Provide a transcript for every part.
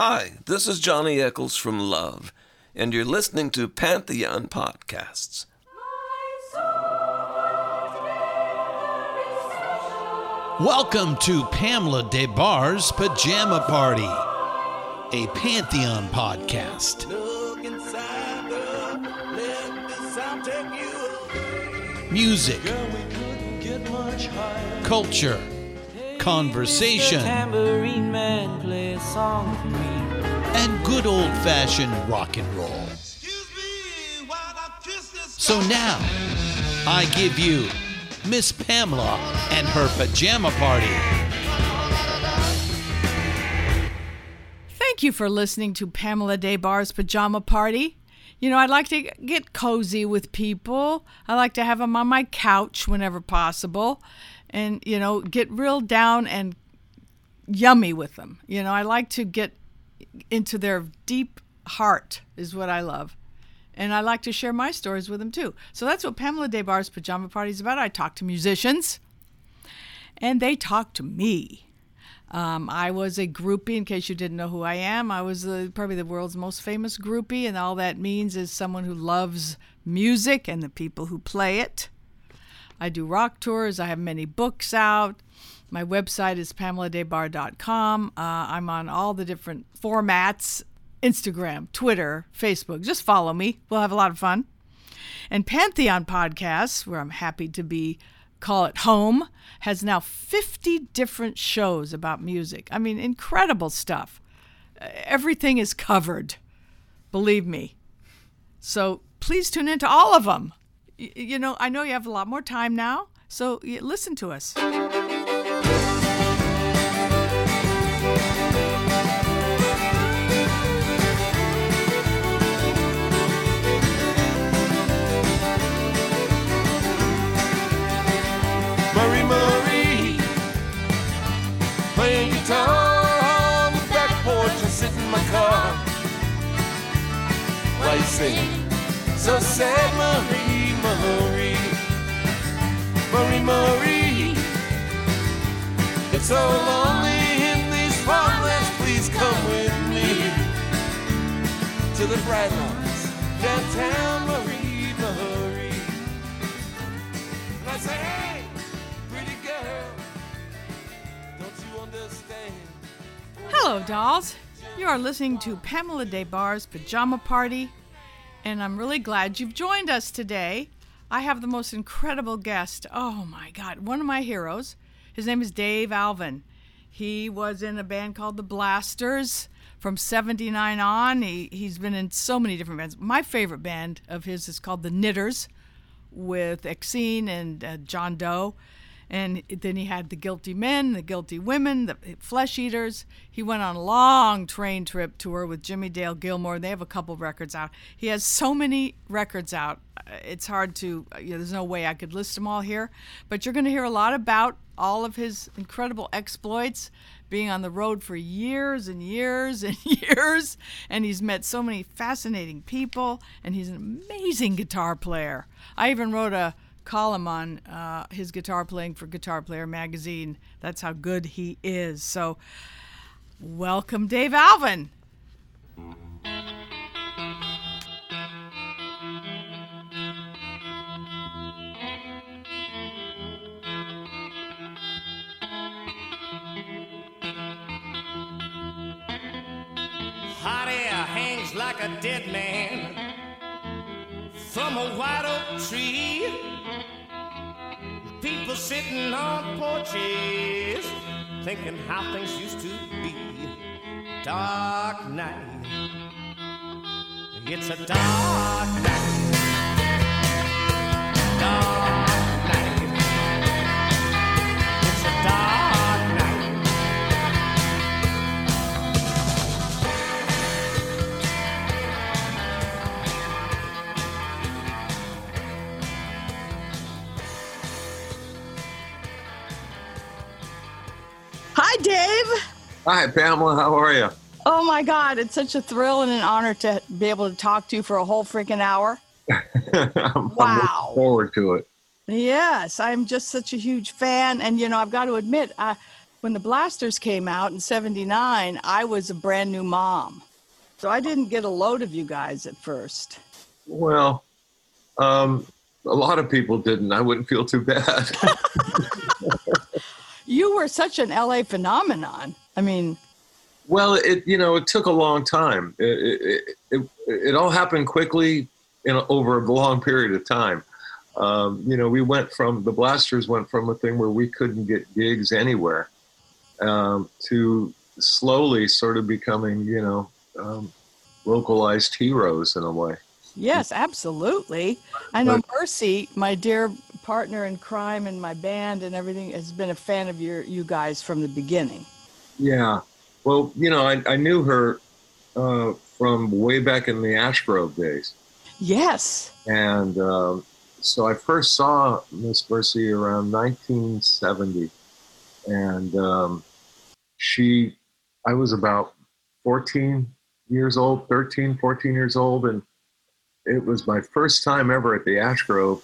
Hi, this is Johnny Echols from Love, and you're listening to Pantheon Podcasts. Welcome to Pamela Des Barres' Pajama Party, a Pantheon podcast. Music, culture, conversation, tambourine man play a song for me. and good old fashioned rock and roll. So now, I give you Miss Pamela and her pajama party. Thank you for listening to Pamela Des Barres' Pajama Party. You know, I like to get cozy with people. I like to have them on my couch whenever possible and, you know, get real down and yummy with them. You know, I like to get into their deep heart, is what I love. And I like to share my stories with them too. So that's what Pamela Des Barres' Pajama Party is about. I talk to musicians and they talk to me. Um, I was a groupie, in case you didn't know who I am. I was probably the world's most famous groupie, and all that means is someone who loves music and the people who play it. I do rock tours. I have many books out. My website is pameladesbarres.com. Uh, I'm on all the different formats Instagram, Twitter, Facebook. Just follow me. We'll have a lot of fun. And Pantheon Podcasts, where I'm happy to be call it home, has now 50 different shows about music. I mean, incredible stuff. Uh, Everything is covered, believe me. So please tune into all of them. You know, I know you have a lot more time now, so listen to us. Marie Marie, playing guitar on the back porch and sit in my car. Why you sing so sad, Marie Marie, Marie Marie? It's so lonely in these farmlands. Please come with me to the bright lights downtown, Marie Marie. And I say, hey, pretty girl, don't you understand? Hello, dolls. You are listening to Pamela Des Barres' Pajama Party, and I'm really glad you've joined us today. I have the most incredible guest. Oh my God, one of my heroes. His name is Dave Alvin. He was in a band called the Blasters from 79 on. He, he's been in so many different bands. My favorite band of his is called the Knitters with Exene and uh, John Doe. And then he had the Guilty Men, the Guilty Women, the Flesh Eaters. He went on a long train trip tour with Jimmie Dale Gilmore. They have a couple records out. He has so many records out. uh, It's hard to, uh, you know, there's no way I could list them all here. But you're going to hear a lot about all of his incredible exploits, being on the road for years and years and years. And he's met so many fascinating people, and he's an amazing guitar player. I even wrote a column on uh, his guitar playing for Guitar Player magazine. That's how good he is. So, welcome, Dave Alvin. Hot air hangs like a dead man from a white oak tree. People sitting on porches thinking how things used to be. Dark night. It's a dark night. Dark Hi, Dave. Hi, Pamela. How are you? Oh my God, it's such a thrill and an honor to be able to talk to you for a whole freaking hour. I'm, I'm looking forward to it. Yes, I'm just such a huge fan, and you know, I've got to admit, I, when the Blasters came out in 79, I was a brand new mom. So I didn't get a load of you guys at first. Well, um, a lot of people didn't. I wouldn't feel too bad. You were such an LA phenomenon. I mean, well, it you know it took a long time. It it, it, it all happened quickly in over a long period of time. Um, you know, we went from the Blasters went from a thing where we couldn't get gigs anywhere um, to slowly sort of becoming you know um, localized heroes in a way. yes, absolutely. I know Mercy, my dear partner in crime in my band and everything, has been a fan of your you guys from the beginning. Yeah. Well, you know, I, I knew her uh, from way back in the Ash Grove days. Yes. And um, so I first saw Miss Mercy around 1970. And um, she, I was about 14 years old, 13, 14 years old. And it was my first time ever at the Ash Grove.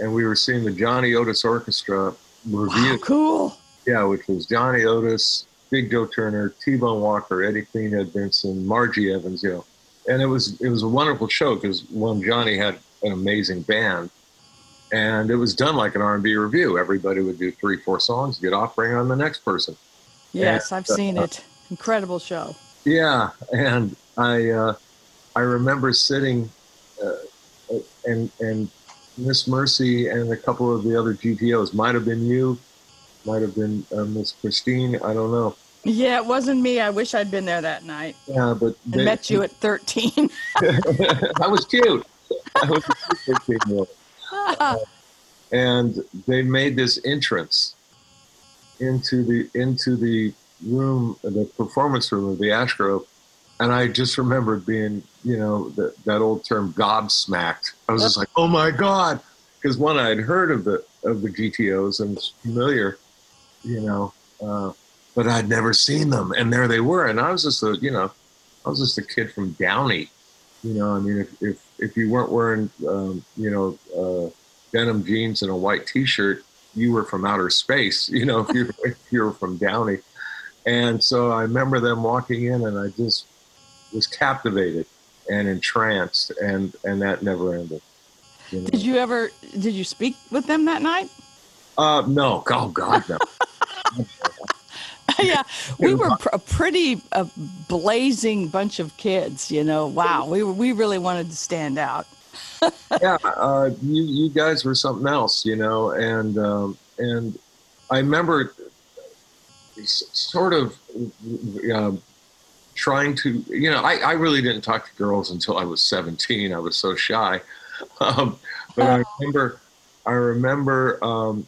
And we were seeing the Johnny Otis Orchestra review. Wow, cool. Yeah, which was Johnny Otis, Big Joe Turner, T-Bone Walker, Eddie Cleanhead Vinson, Margie Evans, you know. And it was it was a wonderful show because one Johnny had an amazing band, and it was done like an R&B review. Everybody would do three, four songs, get off, bring on the next person. Yes, And, I've seen uh, it. Incredible show. Yeah, and I uh, I remember sitting uh, and and Miss Mercy and a couple of the other GTOs might have been you, might have been uh, Miss Christine. I don't know. Yeah, it wasn't me. I wish I'd been there that night Yeah, but they- met you at 13. I was cute. I was 13-year-old. and they made this entrance into the into the room, the performance room of the Ash Grove, and I just remembered being, you know, that that old term gobsmacked. I was just like, oh my god, because one I had heard of the of the GTOs and was familiar, you know, uh, but I'd never seen them, and there they were, and I was just a, you know, I was just a kid from Downey, you know. I mean, if if, if you weren't wearing, um, you know, uh, denim jeans and a white T-shirt, you were from outer space, you know. If you if you were from Downey, and so I remember them walking in, and I just was captivated and entranced, and and that never ended. You know? did you ever did you speak with them that night? Uh, no, oh God, no. yeah, we were pr- a pretty uh, blazing bunch of kids, you know. Wow, we were, we really wanted to stand out. yeah, uh, you you guys were something else, you know, and um, and I remember sort of um, trying to, you know, I, I really didn't talk to girls until I was 17. I was so shy, um, but I remember I remember um,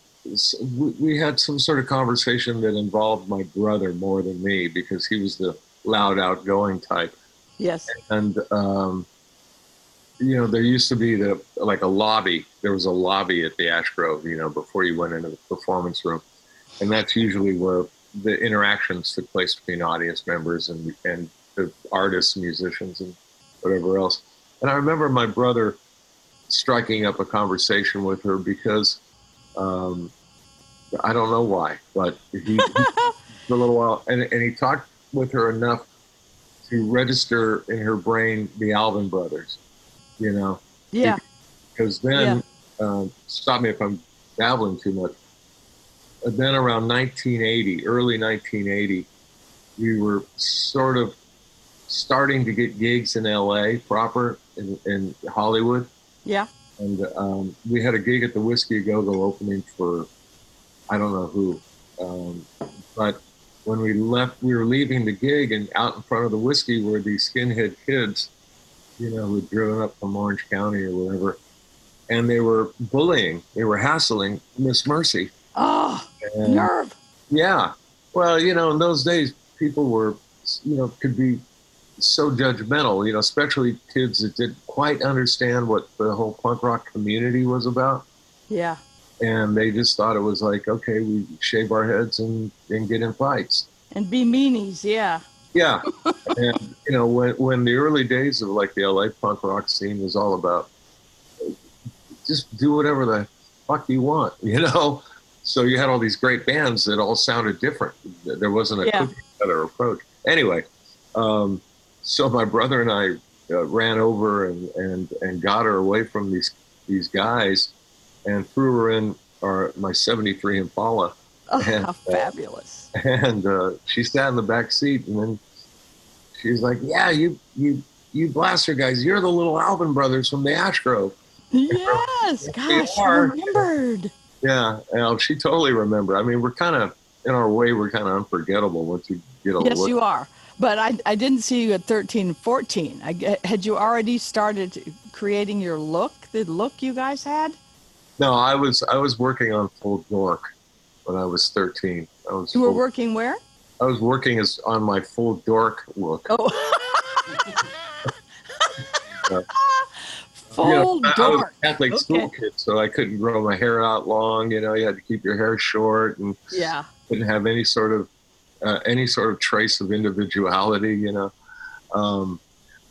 we, we had some sort of conversation that involved my brother more than me because he was the loud, outgoing type. Yes. and um, you know there used to be the like a lobby. There was a lobby at the ash grove you know before you went into the performance room. And that's usually where the interactions took place between audience members and and the artists musicians and whatever else and i remember my brother striking up a conversation with her because um, i don't know why but he, he for a little while and, and he talked with her enough to register in her brain the Alvin brothers, you know, Yeah. because then, um, stop me if I'm babbling too much. Then around 1980, early 1980, we were sort of starting to get gigs in LA proper in, in Hollywood. Yeah. And um, we had a gig at the Whiskey Go Go opening for, I don't know who. Um, but when we left, we were leaving the gig, and out in front of the whiskey were these skinhead kids, you know, who had driven up from Orange County or whatever. And they were bullying, they were hassling Miss Mercy. Oh, And- nerve. yeah. Well, you know, in those days, people were, you know, could be so judgmental, you know, especially kids that didn't quite understand what the whole punk rock community was about. Yeah. And they just thought it was like, okay, we shave our heads and, and get in fights. And be meanies. Yeah. Yeah. and, you know, when, when the early days of like the LA punk rock scene was all about just do whatever the fuck you want, you know? So you had all these great bands that all sounded different. There wasn't a Yeah. approach. Anyway, um, so my brother and I uh, ran over and, and, and got her away from these these guys and threw her in our my 73 Impala. Oh, And, how uh, fabulous. And uh, she sat in the back seat and then she's like, Yeah, you you you blaster guys, you're the little Alvin brothers from the Ash Grove. Yes, gosh, remembered. Yeah, and she totally remember. I mean, we're kind of in our way. We're kind of unforgettable once you get a Yes, look. Yes, you are. But I, I didn't see you at 13, 14. I, had you already started creating your look, the look you guys had? No, I was I was working on full dork when I was thirteen. I was You were full- working where? I was working as on my full dork look. Oh. Yeah. Full You know, I, I was a Catholic Okay. school kid, so I couldn't grow my hair out long. You know, you had to keep your hair short and Yeah. couldn't have any sort of uh, any sort of trace of individuality. You know, um,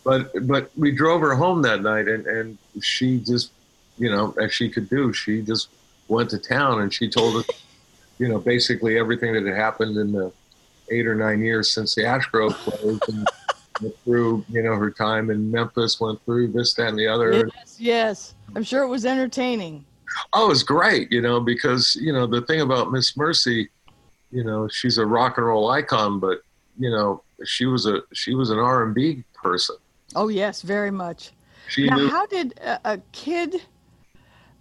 but but we drove her home that night, and and she just, you know, as she could do, she just went to town and she told us, you know, basically everything that had happened in the eight or nine years since the Ash Grove closed. And, went through, you know, her time in Memphis, went through this, that, and the other. Yes, yes. I'm sure it was entertaining. Oh, it was great, you know, because you know the thing about Miss Mercy, you know, she's a rock and roll icon, but you know, she was a she was an R and B person. Oh, yes, very much. She now, knew. how did a, a kid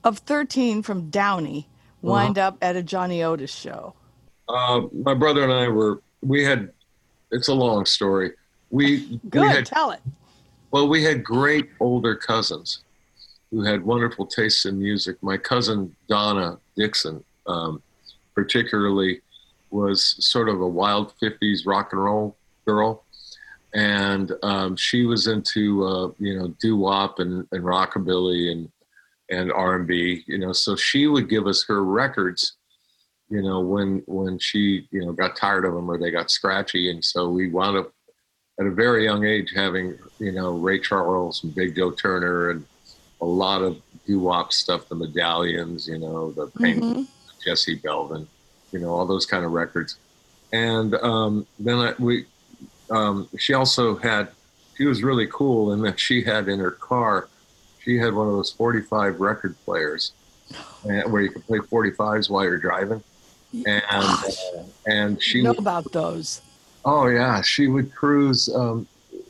of 13 from Downey wind Uh-huh. up at a Johnny Otis show? Uh, my brother and I were we had. It's a long story. We Good, we had tell it. well we had great older cousins who had wonderful tastes in music. My cousin Donna Dixon, um, particularly, was sort of a wild '50s rock and roll girl, and um, she was into uh, you know doo wop and, and rockabilly and and R and B. You know, so she would give us her records. You know, when when she you know got tired of them or they got scratchy, and so we wound up at a very young age having you know Ray Charles and Big Joe Turner and a lot of doo wop stuff, the Medallions, you know, the Penguins, Jesse Belvin, you know, all those kind of records. And um, then I, we, um, she also had, she was really cool in that she had in her car, she had one of those 45 record players and, where you could play 45s while you're driving. And, uh, and she know about those. Oh yeah, she would cruise um,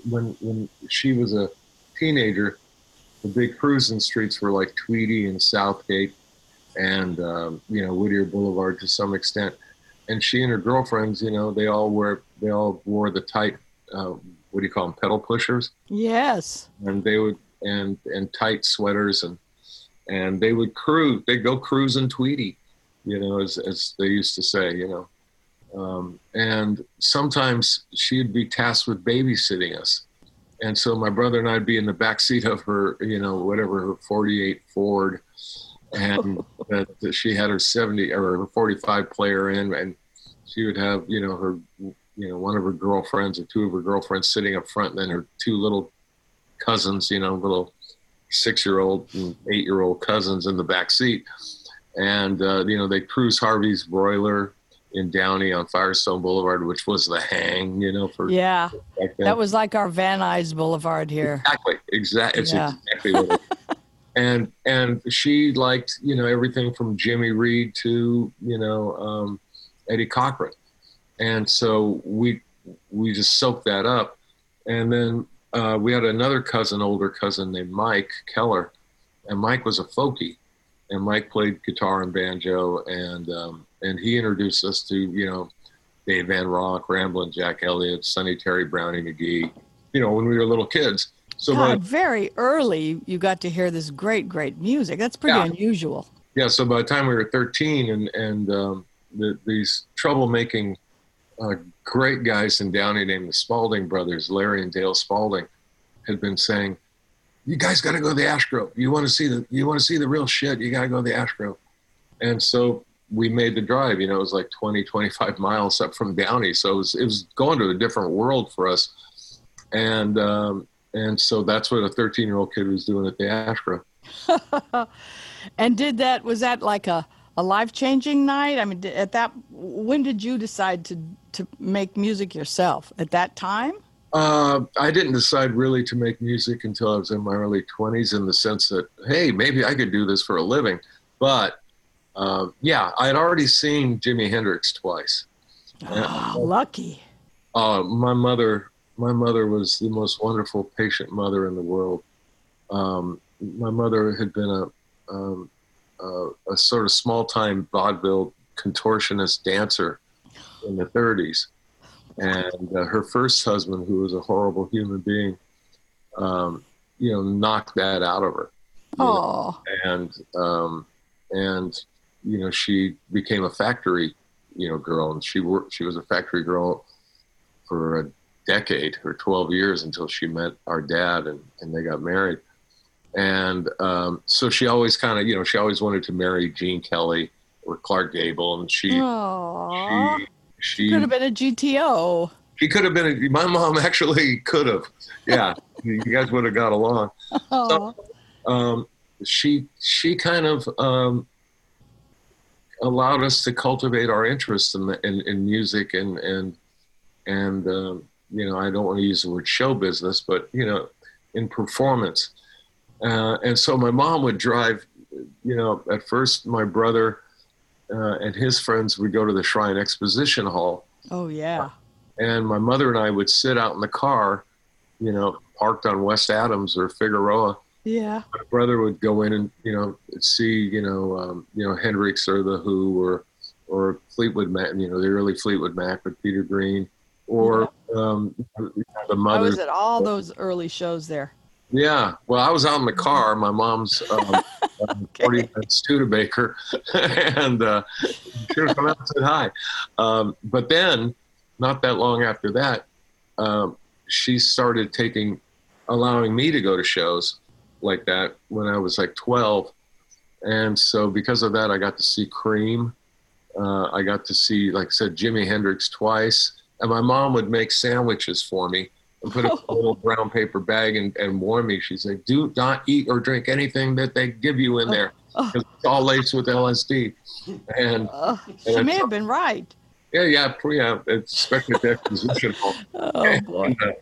when when she was a teenager. The big cruising streets were like Tweedy and Southgate, and um, you know Whittier Boulevard to some extent. And she and her girlfriends, you know, they all wear they all wore the tight uh, what do you call them pedal pushers, Yes. and they would and and tight sweaters and and they would cruise. They'd go cruising Tweedy, you know, as as they used to say, you know. Um, and sometimes she'd be tasked with babysitting us. And so my brother and I'd be in the back seat of her, you know, whatever her 48 Ford, and that, that she had her 70 or her 45 player in, and she would have, you know, her, you know, one of her girlfriends or two of her girlfriends sitting up front, and then her two little cousins, you know, little six-year-old and eight-year-old cousins in the back seat, and uh, you know, they cruise Harvey's broiler in Downey on Firestone Boulevard, which was the hang, you know, for Yeah. That was like our Van Nuys Boulevard here. exactly. Exactly Yeah. exactly what it and and she liked you know everything from Jimmy Reed to you know um, Eddie Cochran, and so we we just soaked that up, and then uh, we had another cousin, older cousin named Mike Keller, and Mike was a folkie, and Mike played guitar and banjo, and um, and he introduced us to you know Dave Van Ronk, Ramblin' Jack Elliott, Sonny Terry, Brownie McGhee, you know when we were little kids. So by, God, very early you got to hear this great, great music. That's pretty Yeah. unusual. yeah, so by the time we were 13, and and um, the, these troublemaking uh, great guys in Downey named the Spalding brothers, Larry and Dale Spalding, had been saying, "You guys got to go to the Ash Grove. You want to see the you want to see the real shit. You got to go to the Ash Grove." And so we made the drive. You know, it was like 20, 25 miles up from Downey, so it was it was going to a different world for us. And um, and so that's what a 13 year old kid was doing at the Ash Grove. And did that was that like a a life changing night? I mean, at that, when did you decide to to make music yourself? At that time? Uh, I didn't decide really to make music until I was in my early 20s, in the sense that, hey, maybe I could do this for a living. But uh, yeah, I had already seen Jimi Hendrix twice. Oh, lucky. Uh, my mother, my mother was the most wonderful, patient mother in the world. Um, my mother had been a, um, a, a sort of small-time vaudeville contortionist dancer in the 30s, and uh, her first husband, who was a horrible human being, um, you know, knocked that out of her. Oh, and um, and you know she became a factory you know girl. And she worked she was a factory girl for a decade or 12 years until she met our dad and, and they got married. And um, so she always kind of you know she always wanted to marry Gene Kelly or Clark Gable. And she oh, she could have been a GTO. she could have been a, my mom actually could have yeah you guys would have got along Oh, um, she she kind of um, allowed us to cultivate our interest in, the, in in music and and and um, you know I don't want to use the word show business, but you know in performance. Uh, and so my mom would drive. You know, at first my brother uh, and his friends would go to the Shrine Exposition Hall, oh yeah. and my mother and I would sit out in the car, you know, parked on West Adams or Figueroa, Yeah. my brother would go in and you know see you know um, you know Hendrix or the Who or or Fleetwood Mac you know the early Fleetwood Mac with Peter Green or um, the I was at all those early shows there. Yeah well I was out in the car my mom's um, um, 40 minutes Studebaker and uh, sure come out and said hi um, but then not that long after that um, she started taking allowing me to go to shows like that when I was like 12. And so because of that, I got to see Cream. Uh, I got to see, like I said, Jimi Hendrix twice. And my mom would make sandwiches for me and put a little brown paper bag and, and warn me. She'd say, do not eat or drink anything that they give you in there because it's all laced with LSD. And she And may have been right. yeah, yeah, yeah, it's especially at the exposition hall. Oh boy. And, uh,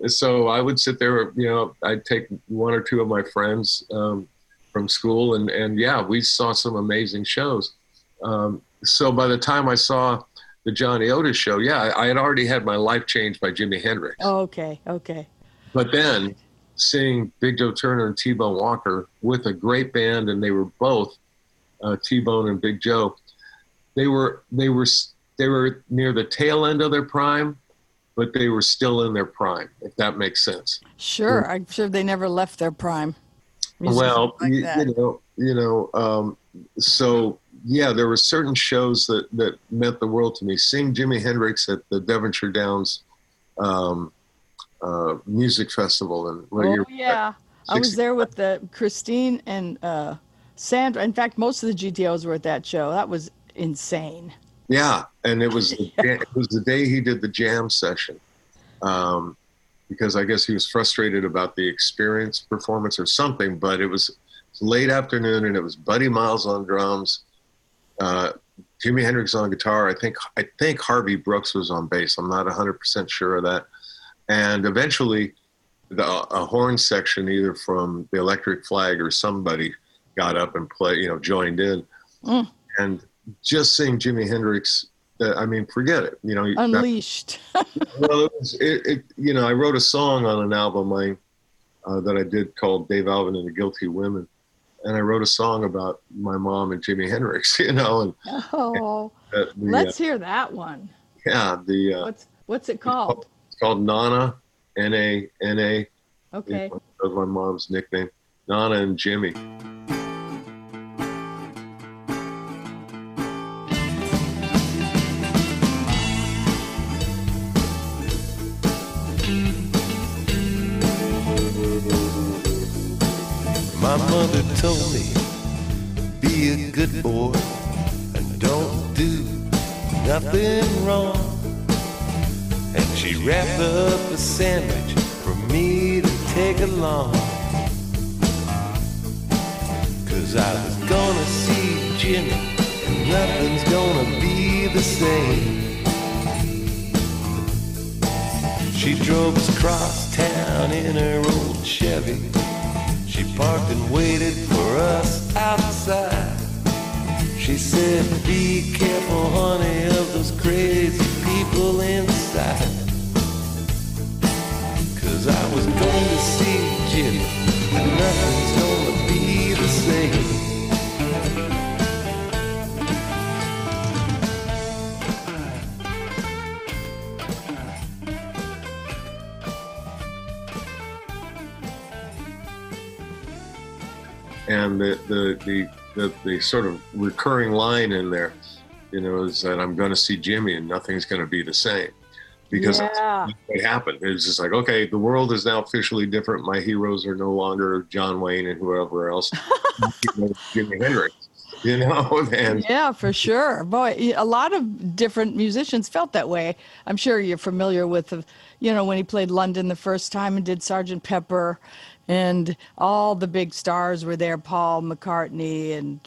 and so I would sit there, you know, I'd take one or two of my friends um, from school, and, and yeah, we saw some amazing shows. Um, so by the time I saw the Johnny Otis show, yeah, I, I had already had my life changed by Jimi Hendrix. Okay. Okay. But then seeing Big Joe Turner and T Bone Walker with a great band, and they were both uh, T Bone and Big Joe. They were they were they were near the tail end of their prime, but they were still in their prime. If that makes sense. Sure. I'm sure they never left their prime. Well, like you, you know, you know. Um, so yeah, there were certain shows that that meant the world to me. Seeing Jimi Hendrix at the Devonshire Downs um, uh, Music Festival, and oh yeah. I was there with the Christine and uh, Sandra. In fact, most of the GTOs were at that show. That was insane. Yeah, and it was the, it was the day he did the jam session, um, because I guess he was frustrated about the experience performance or something. But it was late afternoon, and it was Buddy Miles on drums, uh, Jimi Hendrix on guitar. I think I think Harvey Brooks was on bass. I'm not 100 percent sure of that. And eventually, the, a horn section, either from the Electric Flag or somebody, got up and play. You know, joined in, Mm. and just seeing Jimi Hendrix. Uh, I mean, forget it. You know, that- Unleashed. well, it was, it, it, you know, I wrote a song on an album I, uh, that I did called Dave Alvin and the Guilty Women. And I wrote a song about my mom and Jimi Hendrix, you know, and oh, uh, the, let's hear that one. uh, yeah, the, uh, What's what's it called? it's called Nana, N-A-N-A, Okay. that was my mom's nickname, Nana and Jimi. My mother told me, be a good boy and don't do nothing wrong. And she wrapped up a sandwich for me to take along. Cause I was gonna see Jimi, and nothing's gonna be the same. She drove us across town in her old Chevy. She parked and waited for us outside. She said, Be careful, honey, of those crazy people inside. Cause I was going to see Jimi, and nothing's gonna and the the the the, the sort of recurring line in there, you know, is that I'm going to see Jimi and nothing's going to be the same, because that's what happened. It's just like, okay, the world is now officially different. My heroes are no longer John Wayne and whoever else, Jimi Hendrix, you know, and Yeah, for sure. Boy, a lot of different musicians felt that way. I'm sure you're familiar with, the, you know, when he played London the first time and did Sergeant Pepper, and all the big stars were there, Paul McCartney and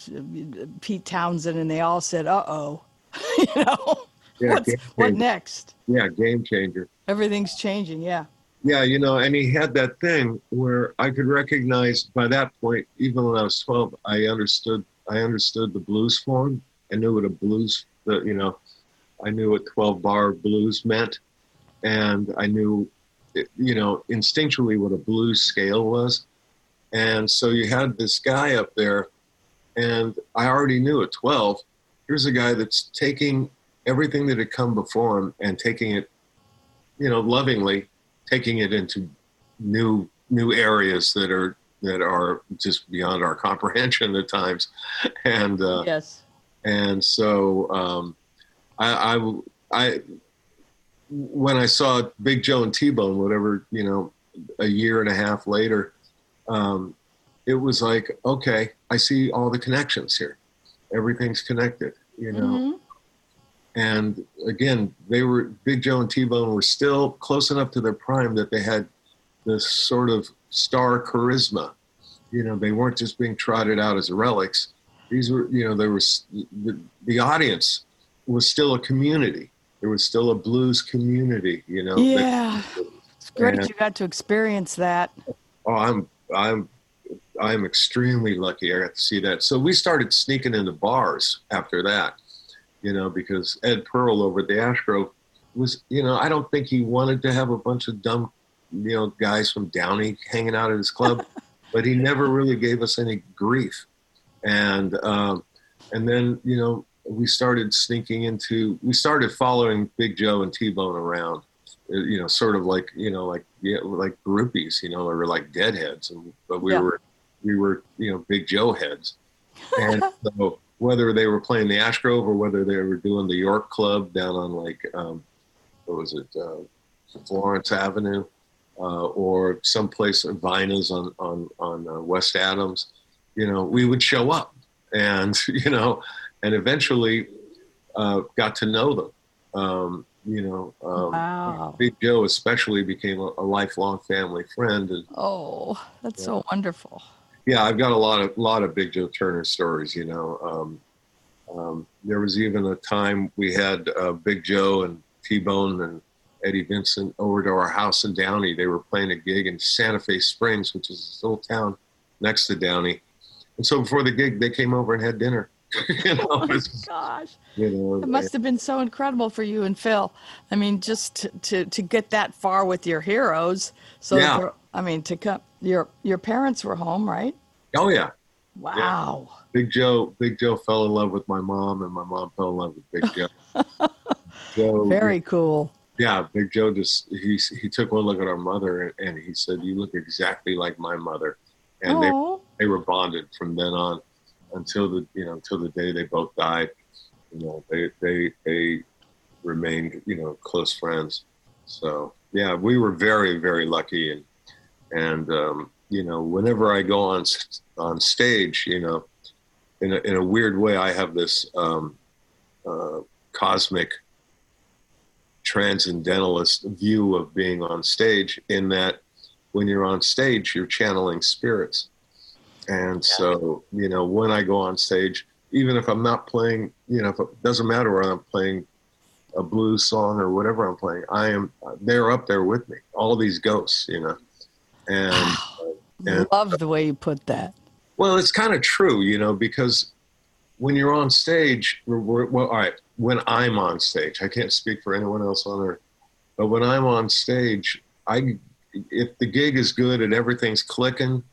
uh, Pete Townshend, and they all said, "Uh oh," you know, Yeah, what next? yeah, game changer. Everything's changing. Yeah. Yeah, you know, and he had that thing where I could recognize by that point, even when I was 12, I understood I understood the blues form. I knew what a blues, the, you know, I knew what 12 bar blues meant. And I knew, you know, instinctually what a blues scale was. And so you had this guy up there, and I already knew at 12, here's a guy that's taking everything that had come before him and taking it, you know, lovingly taking it into new new areas that are that are just beyond our comprehension at times and uh, yes. and so um, I, I I when I saw Big Joe and T Bone whatever you know a year and a half later um, it was like okay I see all the connections here everything's connected you know Mhm. and again, they were Big Joe and T Bone were still close enough to their prime that they had this sort of star charisma. You know, they weren't just being trotted out as relics. These were, you know, there was the, the audience was still a community. There was still a blues community. You know. that- Yeah. It's great And- you got to experience that. oh, I'm I'm I'm extremely lucky. I got to see that. So we started sneaking into bars after that, you know, because Ed Pearl over at the Ash Grove was, you know, I don't think he wanted to have a bunch of dumb, you know, guys from Downey hanging out at his club, but he never really gave us any grief. And um, and then you know we started sneaking into we started following Big Joe and T Bone around uh, you know, sort of like you know, like yeah, like groupies, you know, or like deadheads, and but we Yeah. were we were you know Big Joe heads, and so whether they were playing the Ash Grove or whether they were doing the York Club down on like um, what was it, uh, Florence Avenue, uh, or someplace in Vinas on on on uh, West Adams, you know, we would show up, and you know, and eventually uh, got to know them. Um, you know, um, Wow. Big Joe especially became a, a lifelong family friend, and Oh, that's so wonderful. yeah, I've got a lot of lot of Big Joe Turner stories. You know, um, um, there was even a time we had uh, Big Joe and T Bone and Eddie Vinson over to our house in Downey. They were playing a gig in Santa Fe Springs, which is this little town next to Downey. And so before the gig, they came over and had dinner. you know, Oh my gosh. you know, It must have been so incredible for you and Phil. I mean, just to, to, to get that far with your heroes. So, Yeah. I mean, to come, your your parents were home, right? oh yeah, Wow. Big Joe. Big Joe fell in love with my mom, and my mom fell in love with Big Joe. Joe Very cool. yeah, Big Joe just he he took one look at our mother and, and he said, "You look exactly like my mother," and they Oh, they were bonded from then on until the you know until the day they both died. You know, they they they remained you know close friends. So yeah, we were very very lucky and and um, you know whenever I go on on stage, you know, in a, in a weird way, I have this um, uh, cosmic transcendentalist view of being on stage in that when you're on stage you're channeling spirits and so you know when i go on stage even if I'm not playing, you know, if it doesn't matter where I'm playing a blues song or whatever I'm playing, I am they're up there with me. All these ghosts, you know, and and Love the way you put that. well, it's kind of true, you know, because when you're on stage, we're, we're, well, all right, when I'm on stage, I can't speak for anyone else on earth, but when I'm on stage, I, if the gig is good and everything's clicking,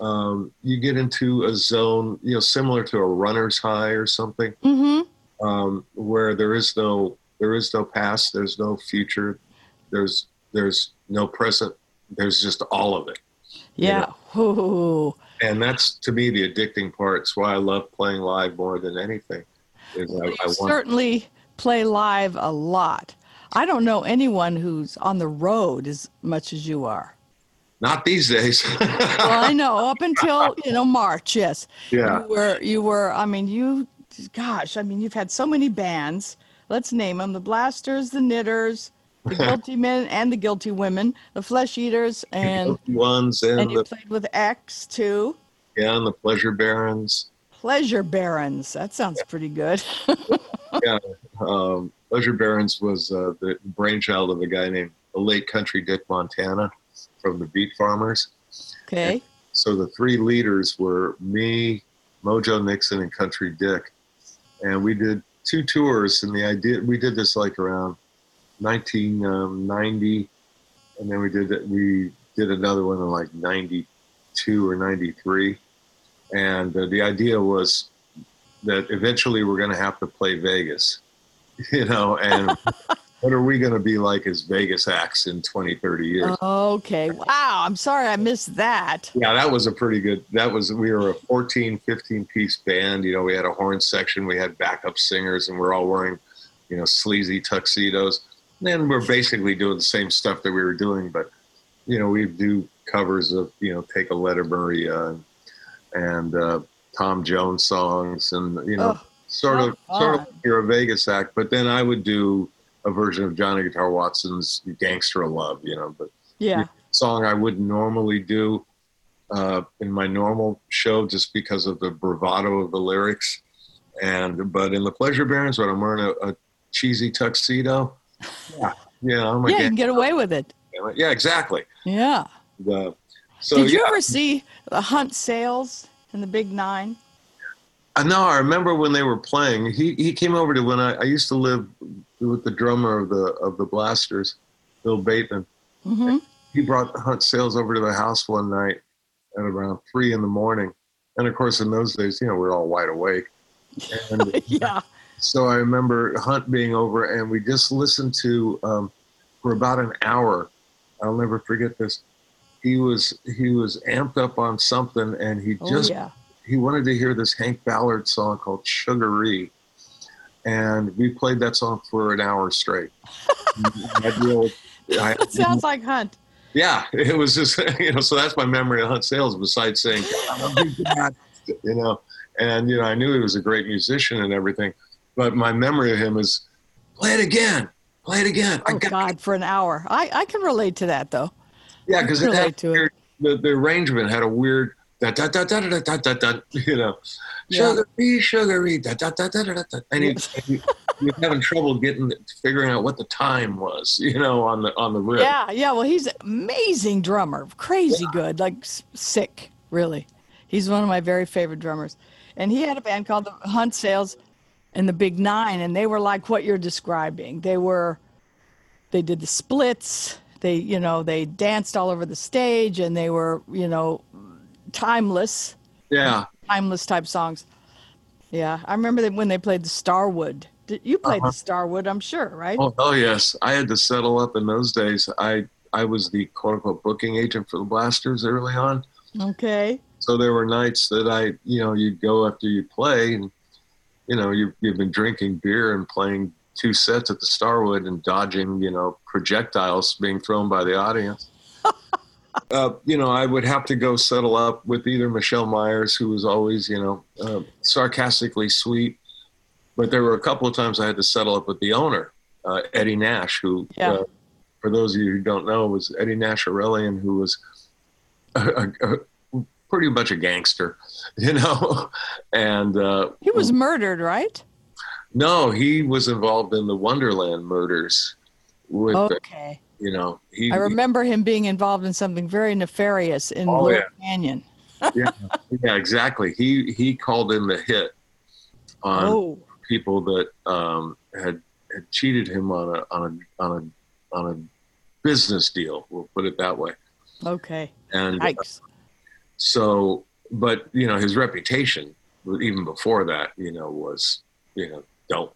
um, you get into a zone, you know, similar to a runner's high or something, Mm-hmm. um, where there is no, there is no past, there's no future, there's, there's no present, there's just all of it. Yeah. Ooh. and that's to me the addicting part. It's why I love playing live more than anything. Is I, I You want certainly play live a lot. I don't know anyone who's on the road as much as you are. Not these days. Well, I know up until you know March, yes. Yeah. You were you were. I mean, you. Gosh, I mean, you've had so many bands. Let's name them: the Blasters, the Knitters, the Guilty Men, and the Guilty Women, the Flesh Eaters, and Guilty ones and, and you the played with X too. yeah, and the pleasure barons. Pleasure Barons. That sounds pretty good. Yeah, um, pleasure barons was uh, the brainchild of a guy named the late Country Dick Montana from the Beat Farmers. Okay. So the three leaders were me, Mojo Nixon, and Country Dick, and we did two tours. And the idea we did this like around 1990, and then we did. We did another one in like 92 or 93, and uh, the idea was that eventually we're going to have to play Vegas, you know, and. What are we going to be like as Vegas acts in 20, 30 years? Okay. Wow. I'm sorry I missed that. Yeah, that was a pretty good. That was we were a 14, 15 piece band. You know, we had a horn section, we had backup singers, and we're all wearing, you know, sleazy tuxedos. And we're basically doing the same stuff that we were doing, but you know, we do covers of you know, Take a Letter Maria and, and uh, Tom Jones songs, and you know, Oh, sort of how sort of you're a Vegas act. But then I would do a version of Johnny Guitar Watson's "Gangster Love," you know, but Yeah. song I wouldn't normally do uh, in my normal show just because of the bravado of the lyrics. And but in the Pleasure Barons, when I'm wearing a, a cheesy tuxedo, yeah, yeah, I'm a Yeah, you can get away with it. yeah, exactly. Yeah. The, so Did you yeah. ever see the Hunt Sales in the Big Nine? No, I remember when they were playing. He he came over to when I, I used to live with the drummer of the of the Blasters, Bill Bateman. Mm-hmm. He brought Hunt Sales over to the house one night at around three in the morning, and of course in those days, you know, we are all wide awake. And yeah. so I remember Hunt being over, and we just listened to um, for about an hour. I'll never forget this. He was he was amped up on something, and he Oh just yeah. He wanted to hear this Hank Ballard song called Sugaree. And we played that song for an hour straight. I I- It sounds like Hunt. yeah, it was just, you know, so that's my memory of Hunt Sales besides saying, "God, you know, and, you know, I knew he was a great musician and everything, but my memory of him is play it again, play it again. Oh God, for an hour. I, I can relate to that though. yeah, because it had weird, the, the arrangement had a weird, da, da, da, da, da, da, da, da, you know, Yeah. sugary, sugary, da, da, da, da, da, da, and he, and he, he was having trouble getting, figuring out what the time was, you know, on the, on the riff. Yeah, yeah. Well, he's an amazing drummer. Crazy good, like sick, really. He's one of my very favorite drummers. And he had a band called the Hunt Sales and the Big Nine, and they were like what you're describing. They were, they did the splits. They, you know, they danced all over the stage, and they were, you know, timeless, Yeah. timeless type songs. Yeah, I remember that when they played the Starwood. You played the uh-huh. Starwood, I'm sure, right? Oh, oh yes, I had to settle up in those days. I I was the quote unquote booking agent for the Blasters early on, Okay. so there were nights that I, you know, you'd go after you play, and you know, you you've been drinking beer and playing two sets at the Starwood and dodging, you know, projectiles being thrown by the audience. Uh, you know, I would have to go settle up with either Michelle Myers, who was always, you know, uh, sarcastically sweet, but there were a couple of times I had to settle up with the owner, uh, Eddie Nash, who, Yeah. uh, for those of you who don't know, was Eddie Nash Aurelian, who was a, a, a pretty much a gangster, you know. and uh, He was murdered, right? no, he was involved in the Wonderland murders. With Okay. You know, he I remember him being involved in something very nefarious in Oh, Blue yeah. Canyon. yeah, yeah, exactly. He he called in the hit on Oh, people that um, had had cheated him on a on a on a on a business deal. We'll put it that way. okay. And Yikes. so, but you know, his reputation even before that, you know, was you know don't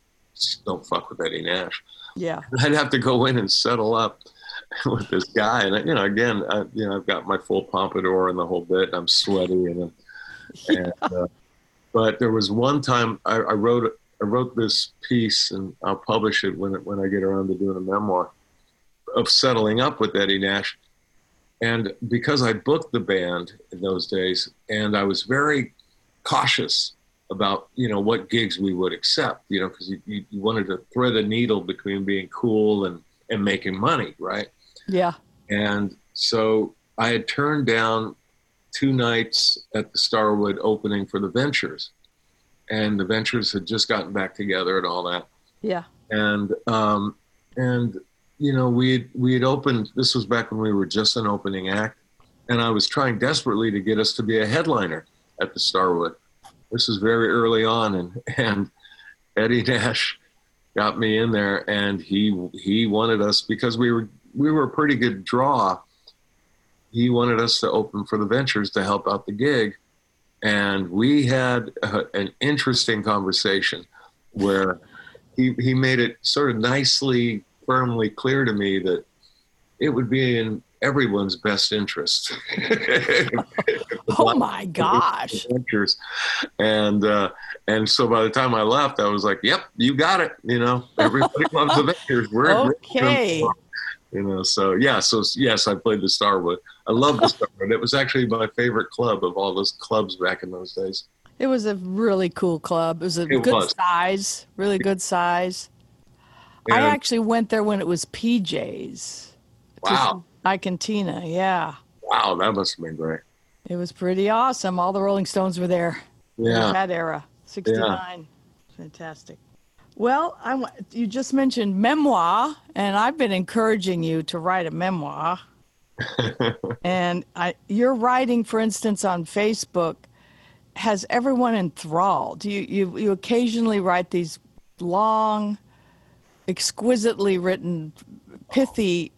don't fuck with Eddie Nash. Yeah. I'd have to go in and settle up with this guy, and you know, again, I, you know, I've got my full pompadour and the whole bit. And I'm sweaty, and, and uh, but there was one time I, I wrote I wrote this piece, and I'll publish it when it, when I get around to doing a memoir of settling up with Eddie Nash. And because I booked the band in those days, and I was very cautious about you know what gigs we would accept, you know, because you, you, you wanted to thread a needle between being cool and and making money, right? Yeah. And so I had turned down two nights at the Starwood opening for the Ventures, and the Ventures had just gotten back together and all that Yeah. and um, and you know we had, we had opened. This was back when we were just an opening act, and I was trying desperately to get us to be a headliner at the Starwood. This was very early on, and and Eddie Nash got me in there, and he he wanted us because we were we were a pretty good draw. He wanted us to open for the Ventures to help out the gig, and we had a, an interesting conversation where he he made it sort of nicely, firmly clear to me that it would be in everyone's best interest. Oh my gosh. Adventures. And uh, and so by the time I left, I was like, "Yep, you got it." You know, everybody loves Avengers. We're Okay. You know, so yeah, so yes, I played the Starwood. I love the Starwood. It was actually my favorite club of all those clubs back in those days. It was a really cool club. It was a It good was. size, really good size. I actually went there when it was PJ's. wow, I Cantina, yeah. wow, that must have been great. It was pretty awesome. All the Rolling Stones were there. in Yeah. That era. 69. Yeah. Fantastic. Well, I you just mentioned memoir, and I've been encouraging you to write a memoir. and I, your writing, for instance, on Facebook has everyone enthralled. You, you, you occasionally write these long, exquisitely written, pithy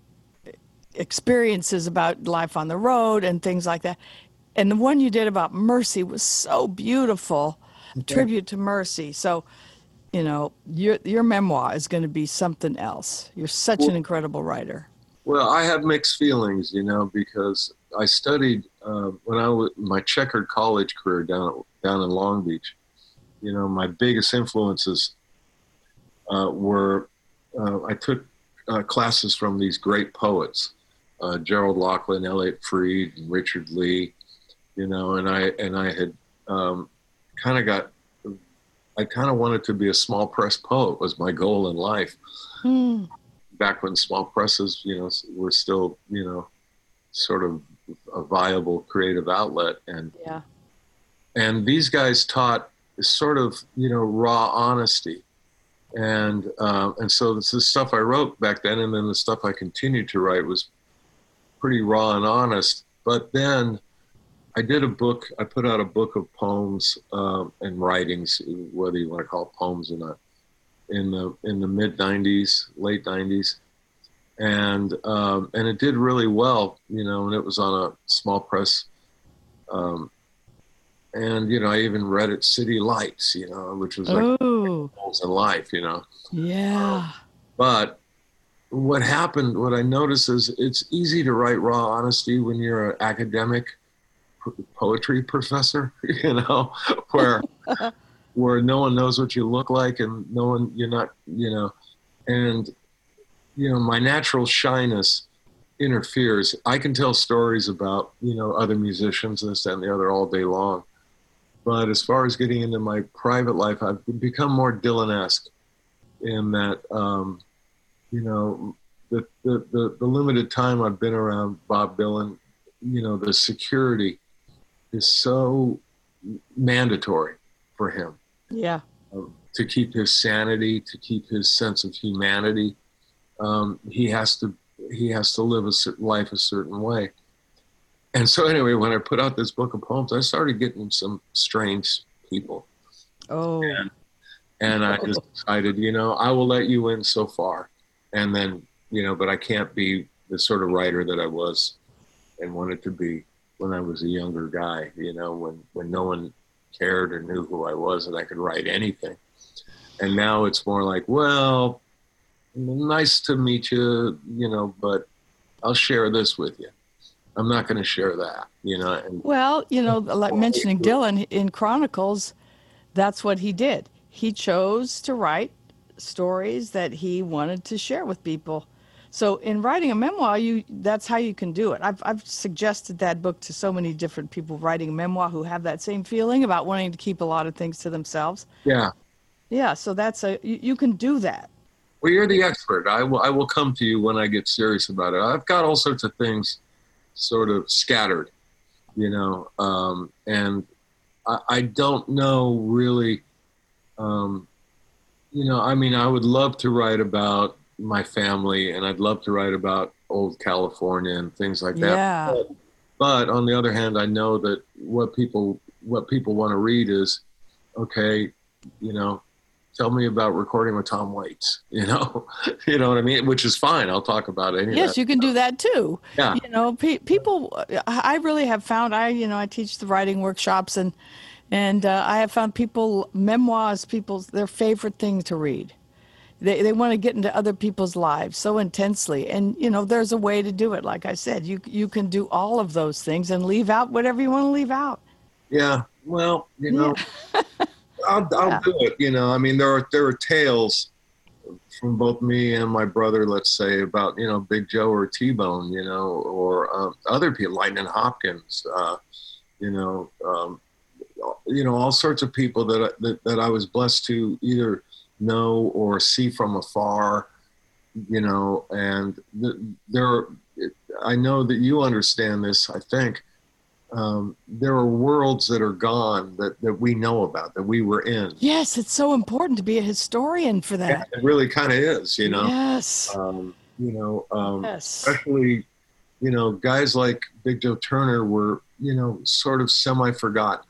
experiences about life on the road and things like that. And the one you did about Mercy was so beautiful, a tribute to Mercy. So, you know, your your memoir is going to be something else. You're such an incredible writer. Well, I have mixed feelings, you know, because I studied uh, when I was my checkered college career down down in Long Beach. You know, my biggest influences uh, were uh, I took uh, classes from these great poets, uh, Gerald Locklin, Elliot Fried, and Richard Lee. You know, and I and I had um, kind of got. I kind of wanted to be a small press poet was my goal in life Hmm. back when small presses, you know, were still, you know, sort of a viable creative outlet. And Yeah. and these guys taught sort of, you know, raw honesty. And uh, and so this is stuff I wrote back then, and then the stuff I continued to write was pretty raw and honest. But then I did a book. I put out a book of poems um, and writings, whether you want to call it poems or not, in the in the mid '90s, late '90s, and um, and it did really well, you know. And it was on a small press, um, and you know, I even read it City Lights, you know, which was like Oh, in life, you know. yeah. But what happened, what I noticed is it's easy to write raw honesty when you're an academic poetry professor, you know, where where no one knows what you look like and no one you're not, you know, and you know, my natural shyness interferes. I can tell stories about, you know, other musicians and this, that, and the other all day long. But as far as getting into my private life, I've become more Dylan-esque in that, um, you know, the, the, the, the limited time I've been around Bob Dylan, you know, the security is so mandatory for him Yeah. to keep his sanity, to keep his sense of humanity. Um, he has to he has to live a certain life a certain way. And so anyway, when I put out this book of poems, I started getting some strange people. Oh. And I just decided, you know, I will let you in so far. And then, you know, but I can't be the sort of writer that I was and wanted to be when I was a younger guy, you know, when, when no one cared or knew who I was and I could write anything. And now it's more like, well, nice to meet you, you know, but I'll share this with you. I'm not going to share that, you know. And Well, you know, like mentioning Dylan in Chronicles, that's what he did. He chose to write stories that he wanted to share with people. So in writing a memoir, you that's how you can do it. I've I've suggested that book to so many different people writing a memoir who have that same feeling about wanting to keep a lot of things to themselves. yeah, Yeah, so that's a you, you can do that. Well, you're the expert. I will. I will come to you when I get serious about it. I've got all sorts of things, sort of scattered, you know, um, and I, I don't know really. Um, you know, I mean, I would love to write about my family, and I'd love to write about old California and things like that. Yeah. But on the other hand, I know that what people what people want to read is, okay, you know, tell me about recording with Tom Waits. You know, you know what I mean, which is fine. I'll talk about it. Yes, you can do that too. Yeah. You know, pe- people. I really have found. I you know I teach the writing workshops and and uh, I have found people memoirs people's their favorite thing to read. They they want to get into other people's lives so intensely, and you know there's a way to do it. Like I said, you you can do all of those things and leave out whatever you want to leave out. Yeah. Well, you know, I'll, I'll Yeah. do it. You know, I mean, there are there are tales from both me and my brother, let's say, about you know Big Joe or T Bone, you know, or um, other people, Lightning Hopkins, uh, you know, um, you know, all sorts of people that, I- that that I was blessed to either know or see from afar, you know, and th- there. Are, I know that you understand this. I think um, there are worlds that are gone that, that we know about that we were in. Yes, it's so important to be a historian for that. It really kind of is, you know. Yes. Um, you know, um, Yes. especially you know guys like Big Joe Turner were you know sort of semi-forgotten,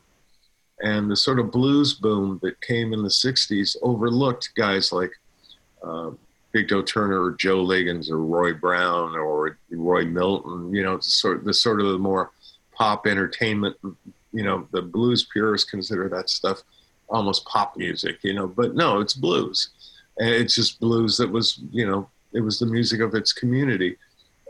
and the sort of blues boom that came in the '60s overlooked guys like uh, Big Joe Turner or Joe Liggins or Roy Brown or Roy Milton. You know, sort the sort of the more pop entertainment. You know, the blues purists consider that stuff almost pop music. You know, but no, it's blues, and it's just blues that was you know it was the music of its community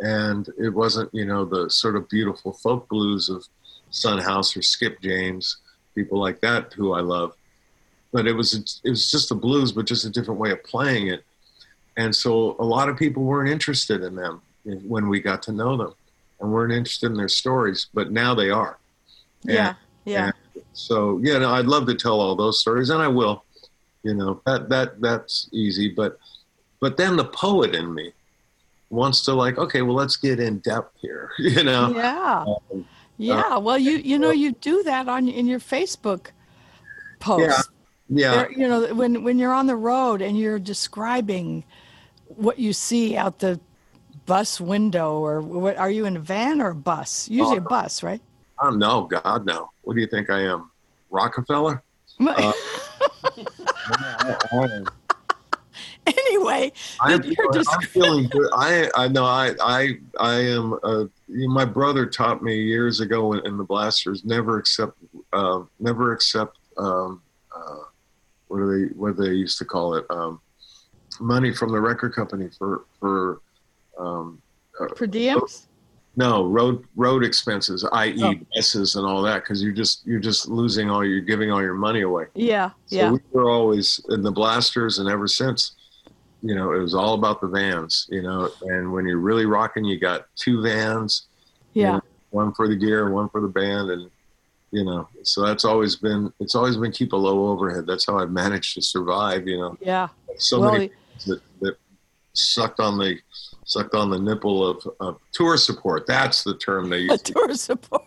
and it wasn't you know the sort of beautiful folk blues of Son House or Skip James, people like that who I love. But it was it was just the blues, but just a different way of playing it. And so a lot of people weren't interested in them when we got to know them, and weren't interested in their stories. But now they are. yeah. Yeah. and so yeah, no, I'd love to tell all those stories, and I will. You know that that that's easy, but but then the poet in me wants to like, okay, well, let's get in depth here. You know, Yeah. Um, Yeah. Uh, well, you you know you do that on in your Facebook posts. yeah, There- you know when when you're on the road and you're describing what you see out the bus window or what are you in a van or a bus? Usually a Oh. bus, right? Oh no, God no. What do you think I am, Rockefeller? Uh, anyway, I'm, you're I'm just feeling good. I I know I I I am. Uh, you know, my brother taught me years ago in, in the Blasters never accept uh, never accept um, uh, what do they what do they used to call it um, money from the record company for for um, per diems. no road road expenses, i.e. Oh. buses and all that, because you're just you're just losing all you're giving all your money away. Yeah. So Yeah. we were always in the blasters, and ever since, you know, it was all about the vans. You know, and when you're really rocking, you got two vans, Yeah. one for the gear, one for the band, and you know, so that's always been it's always been keep a low overhead. That's how I've managed to survive. You know, Yeah. so Well, many that, that sucked on the sucked on the nipple of, of tour support. That's the term they use. tour support.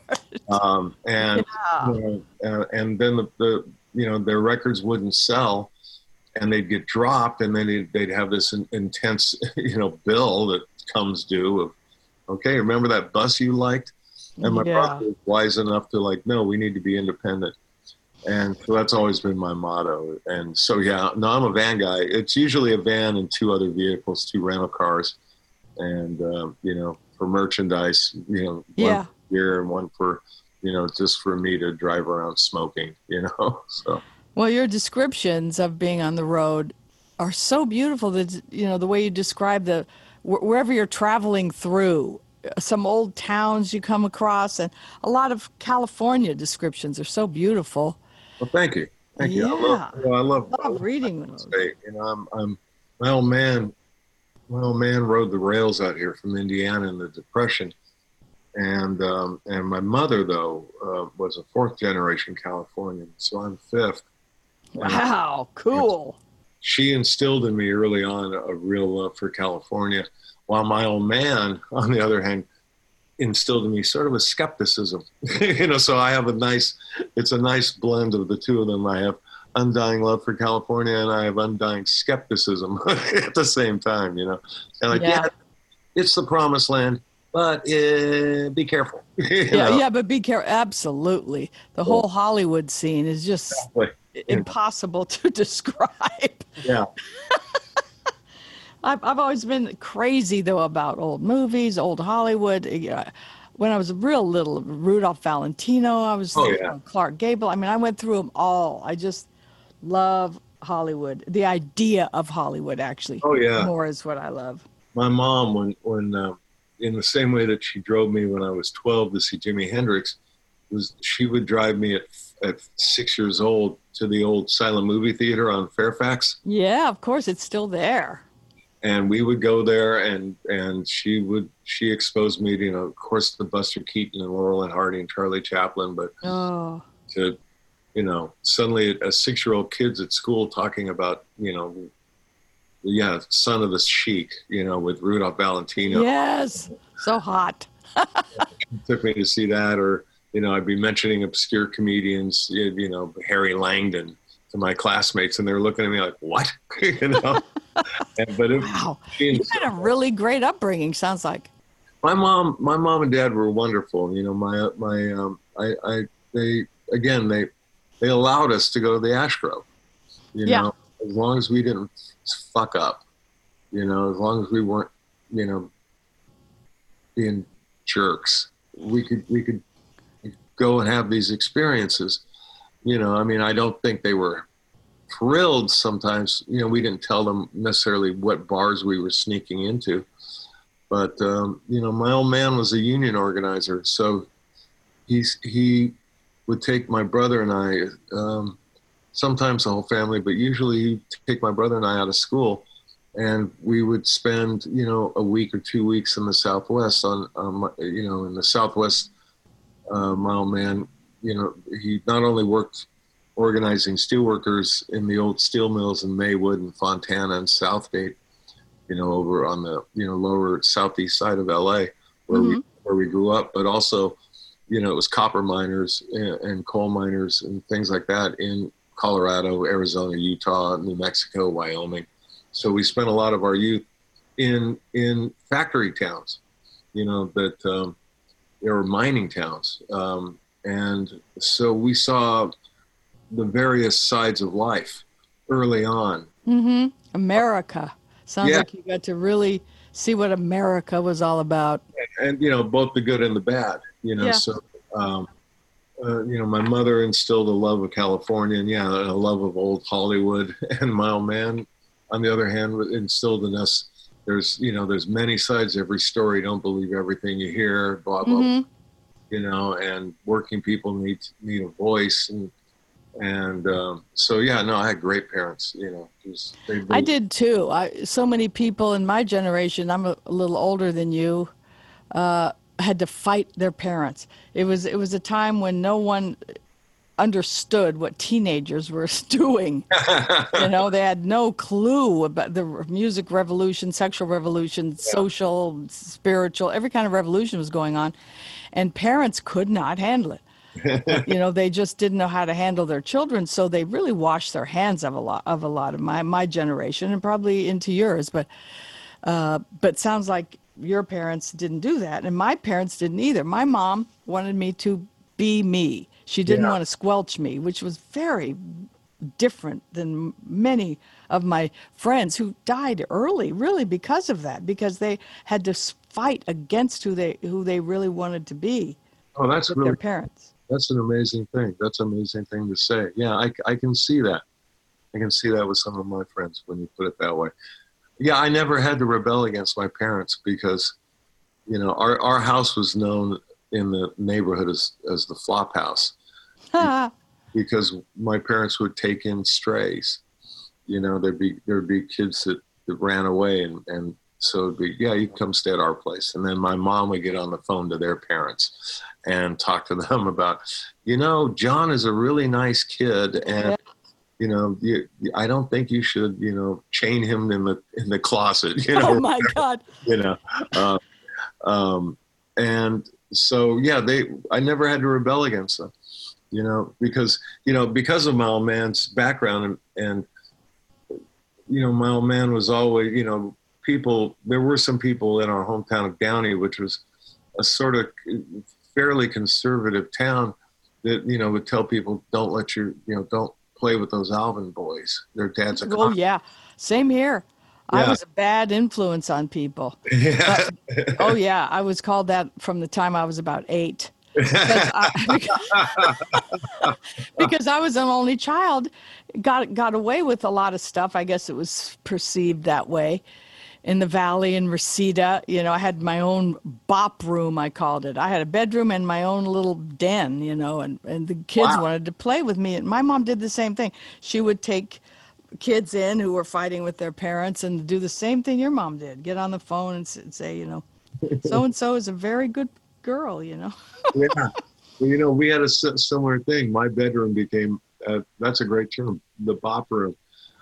um, and Yeah. you know, uh, and then the, the you know their records wouldn't sell, and they'd get dropped, and then they'd, they'd have this in, intense you know bill that comes due of, okay, remember that bus you liked? And my Yeah. brother was wise enough to like, no, we need to be independent. And so that's always been my motto. And so, yeah, no, I'm a van guy. It's usually a van and two other vehicles, two rental cars, and um, you know, for merchandise, you know, one Yeah. for beer and one for, you know, just for me to drive around smoking. You know, so Well, your descriptions of being on the road are so beautiful that you know the way you describe the wherever you're traveling through uh, some old towns you come across and a lot of California descriptions are so beautiful. well, thank you, thank you. I love, Yeah. you know, I love, I Love reading those. state. You know, I'm, I'm, my old man, my old man rode the rails out here from Indiana in the Depression, and um, and my mother though uh, was a fourth generation Californian, so I'm fifth. Wow, cool. She instilled in me early on a real love for California, while my old man, on the other hand, instilled in me sort of a skepticism. you know, so I have a nice, it's a nice blend of the two of them. I have undying love for California and I have undying skepticism at the same time, you know. And like, Yeah. yeah, it's the promised land, but uh, be careful. Yeah, know? yeah, but be careful. Absolutely, the whole Hollywood scene is just But, impossible to describe. yeah. I've, I've always been crazy though about old movies, old Hollywood. Uh, When I was real little, Rudolph Valentino, I was Oh, yeah. Clark Gable. I mean, I went through them all. I just love Hollywood. The idea of Hollywood, actually, Oh, yeah. more is what I love. my mom when when uh, in the same way that she drove me when I was 12 to see Jimi Hendrix was she would drive me at at 6 years old to the old silent movie theater on Fairfax Yeah, of course, it's still there. and we would go there and and she would she exposed me to you know of course the Buster Keaton and Laurel and Hardy and Charlie Chaplin but Oh, to you know suddenly a 6-year-old kids at school talking about you know yeah son of the sheik you know with Rudolph Valentino yes, so hot. took me to see that, or you know, I'd be mentioning obscure comedians, you know, Harry Langdon to my classmates, and they're looking at me like, "What?" you know. and, but it, Wow, you had a really great upbringing. Sounds like. my mom, my mom and dad were wonderful. You know, my my, um, I, I, they again, they they allowed us to go to the Ash Grove. You Yeah. know, as long as we didn't fuck up. You know, as long as we weren't, you know, being jerks, we could we could go and have these experiences. You know, I mean, I don't think they were thrilled sometimes. You know, we didn't tell them necessarily what bars we were sneaking into. But um, you know, my old man was a union organizer, so he's he would take my brother and I, um, sometimes the whole family, but usually he'd take my brother and I out of school, and we would spend you know a week or two weeks in the Southwest on, um, you know in the Southwest. Uh, my old man, you know, he not only worked organizing steelworkers in the old steel mills in Maywood and Fontana and Southgate, you know, over on the you know lower southeast side of LA, where we where we grew up, but also, you know, it was copper miners and, and coal miners and things like that in Colorado, Arizona, Utah, New Mexico, Wyoming. So we spent a lot of our youth in in factory towns, you know, that um, they were mining towns, um, and so we saw the various sides of life early on. Mm-hmm. America. Sounds Yeah. like you got to really see what America was all about. and you know both the good and the bad you know Yeah. so um, uh, you know my mother instilled a love of california and yeah a love of old hollywood and my old man on the other hand instilled in us there's you know there's many sides to every story don't believe everything you hear blah blah Mhm. you know and working people need need a voice and and um, so yeah no i had great parents you know just, I did too. I so many people in my generation. I'm a, a little older than you. Uh, had to fight their parents. It was it was a time when no one understood what teenagers were doing. you know, they had no clue about the music revolution, sexual revolution, social, spiritual, every kind of revolution was going on. And parents could not handle it. you know, they just didn't know how to handle their children, so they really washed their hands of a lot of a lot of my my generation and probably into yours. But uh, but sounds like your parents didn't do that, and my parents didn't either. My mom wanted me to be me. She didn't Yeah. want to squelch me, which was very different than many of my friends who died early, really because of that, because they had to fight against who they who they really wanted to be Oh, that's really their parents. that's an amazing thing. That's an amazing thing to say. Yeah, I, I can see that. I can see that with some of my friends when you put it that way. Yeah, I never had to rebel against my parents because, you know, our, our house was known in the neighborhood as, as the flop house because my parents would take in strays. You know, there'd be there'd be kids that, that ran away and, and so it'd be, yeah, you come stay at our place. And then my mom would get on the phone to their parents and talk to them about, you know, John is a really nice kid and Yeah. you know, you, I don't think you should, you know, chain him in the in the closet, you know, oh my God. you know. Uh, um, and so yeah, they I never had to rebel against them, you know, because you know because of my old man's background and and you know my old man was always you know people there were some people in our hometown of Downey, which was a sort of fairly conservative town that you know would tell people don't let your you know don't play with those Alvin boys. Their dad's a Oh yeah, same here. I was a bad influence on people. yeah. Oh yeah, I was called that from the time I was about eight. Because I, because I was an only child, got got away with a lot of stuff. I guess it was perceived that way. In the valley in Reseda, you know, I had my own bop room. I called it. I had a bedroom and my own little den, you know, and and the kids Wow. wanted to play with me. And my mom did the same thing. She would take kids in who were fighting with their parents and do the same thing your mom did. Get on the phone and say, you know, so and so is a very good girl, you know. yeah. Well, you know, we had a similar thing. My bedroom became, uh, that's a great term, the bop room.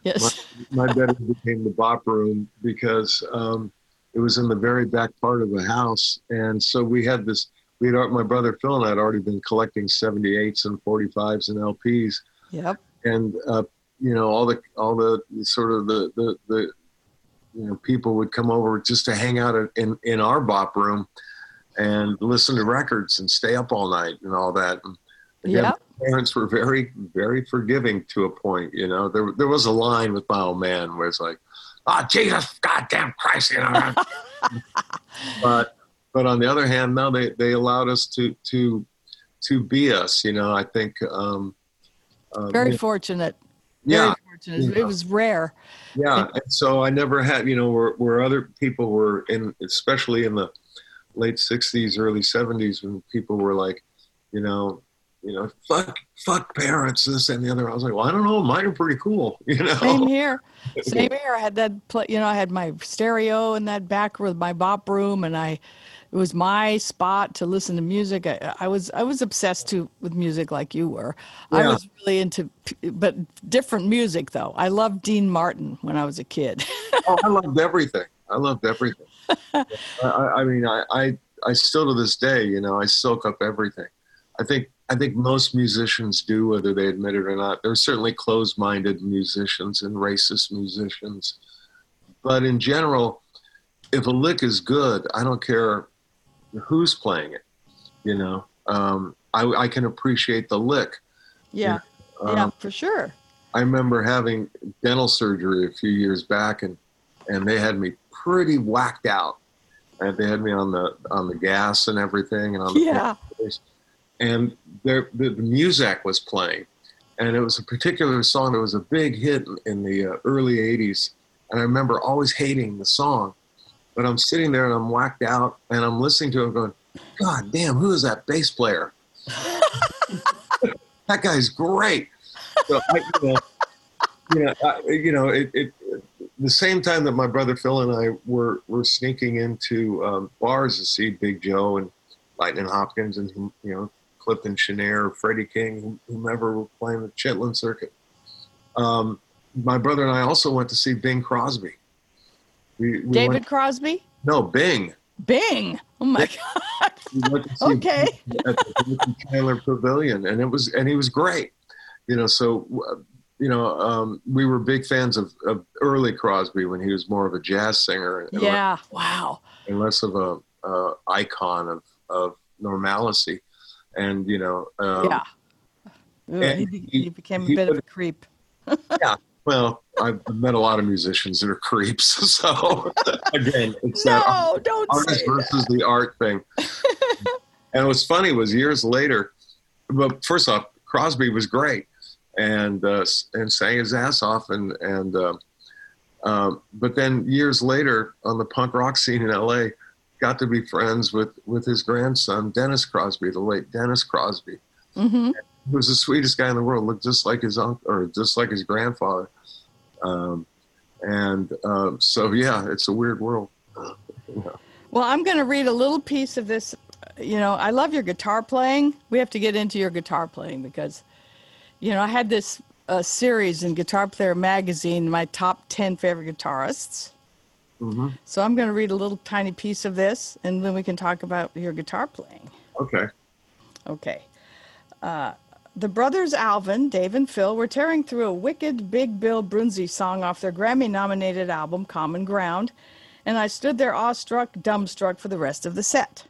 Yes. My bedroom became the bop room because um, it was in the very back part of the house. And so we had this, we had, my brother Phil and I had already been collecting 78s and 45s and LPs. Yep. And, uh, you know, all the, all the sort of the, the, the, you know, people would come over just to hang out in, in our bop room and listen to records and stay up all night and all that. And again, Yep. parents were very, very forgiving to a point. You know, there there was a line with my old man where it's like, "Oh Jesus, goddamn Christ," you know. but but on the other hand, no, they they allowed us to to to be us. You know, I think. Um, um, Very fortunate. Very yeah, fortunate. Yeah. It was rare. yeah. And so I never had, you know, where, where other people were in, especially in the late '60s, early '70s, when people were like, you know, you know, fuck, fuck parents, this and the other. I was like, well, I don't know, mine are pretty cool, you know. Same here. Same here. I had that, you know, I had my stereo in that back with my bop room, and I, it was my spot to listen to music. I, I was, I was obsessed to with music like you were. I was really into, but different music though. I loved Dean Martin when I was a kid. oh, I loved everything. I loved everything. I, I I mean, I, I, I still to this day, you know, I soak up everything. I think, I think most musicians do, whether they admit it or not. There are certainly closed-minded musicians and racist musicians, but in general, if a lick is good, I don't care who's playing it. You know, um, I, I can appreciate the lick. yeah, Um, yeah, for sure. I remember having dental surgery a few years back, and and they had me pretty whacked out. And they had me on the on the gas and everything, and on the Yeah. and there, the, the music was playing, and it was a particular song that was a big hit in, in the uh, early '80s. And I remember always hating the song, but I'm sitting there and I'm whacked out, and I'm listening to him going, "God damn, who is that bass player? that guy's great." So I, you know, you know, I, you know, it, it, the same time that my brother Phil and I were were sneaking into um, bars to see Big Joe and Lightning Hopkins and you know Clifton Chenier, Freddie King, whomever were playing the Chitlin circuit. Um, my brother and I also went to see Bing Crosby. We, we David went- Crosby? no, Bing. Bing. Oh my God. We went to see Okay. At the Chandler Pavilion, and it was and he was great. You know, so uh, you know, um, we were big fans of, of early Crosby when he was more of a jazz singer and, Yeah. Wow. and less of a uh, icon of of normalcy. And you know, um, yeah. Ooh, he, he- he became a he bit of a creep. Yeah. Well, I've met a lot of musicians that are creeps. So again, it's that No, don't artist say versus the art thing. and what's funny was years later. But first off, Crosby was great and uh, and sang his ass off. And and uh, um, but then years later, on the punk rock scene in L.A., got to be friends with with his grandson Dennis Crosby, the late Dennis Crosby hmm he was the sweetest guy in the world. Looked just like his uncle, or just like his grandfather. Um, and um, so, yeah, it's a weird world. Well, I'm going to read a little piece of this. You know, I love your guitar playing. We have to get into your guitar playing because, you know, I had this uh, series in Guitar Player magazine, my top 10 favorite guitarists. Mm-hmm. So I'm going to read a little tiny piece of this and then we can talk about your guitar playing. Okay. Okay. Uh, the brothers Alvin, Dave, and Phil were tearing through a wicked Big Bill Broonzy song off their Grammy nominated album, Common Ground, and I stood there awestruck, dumbstruck for the rest of the set.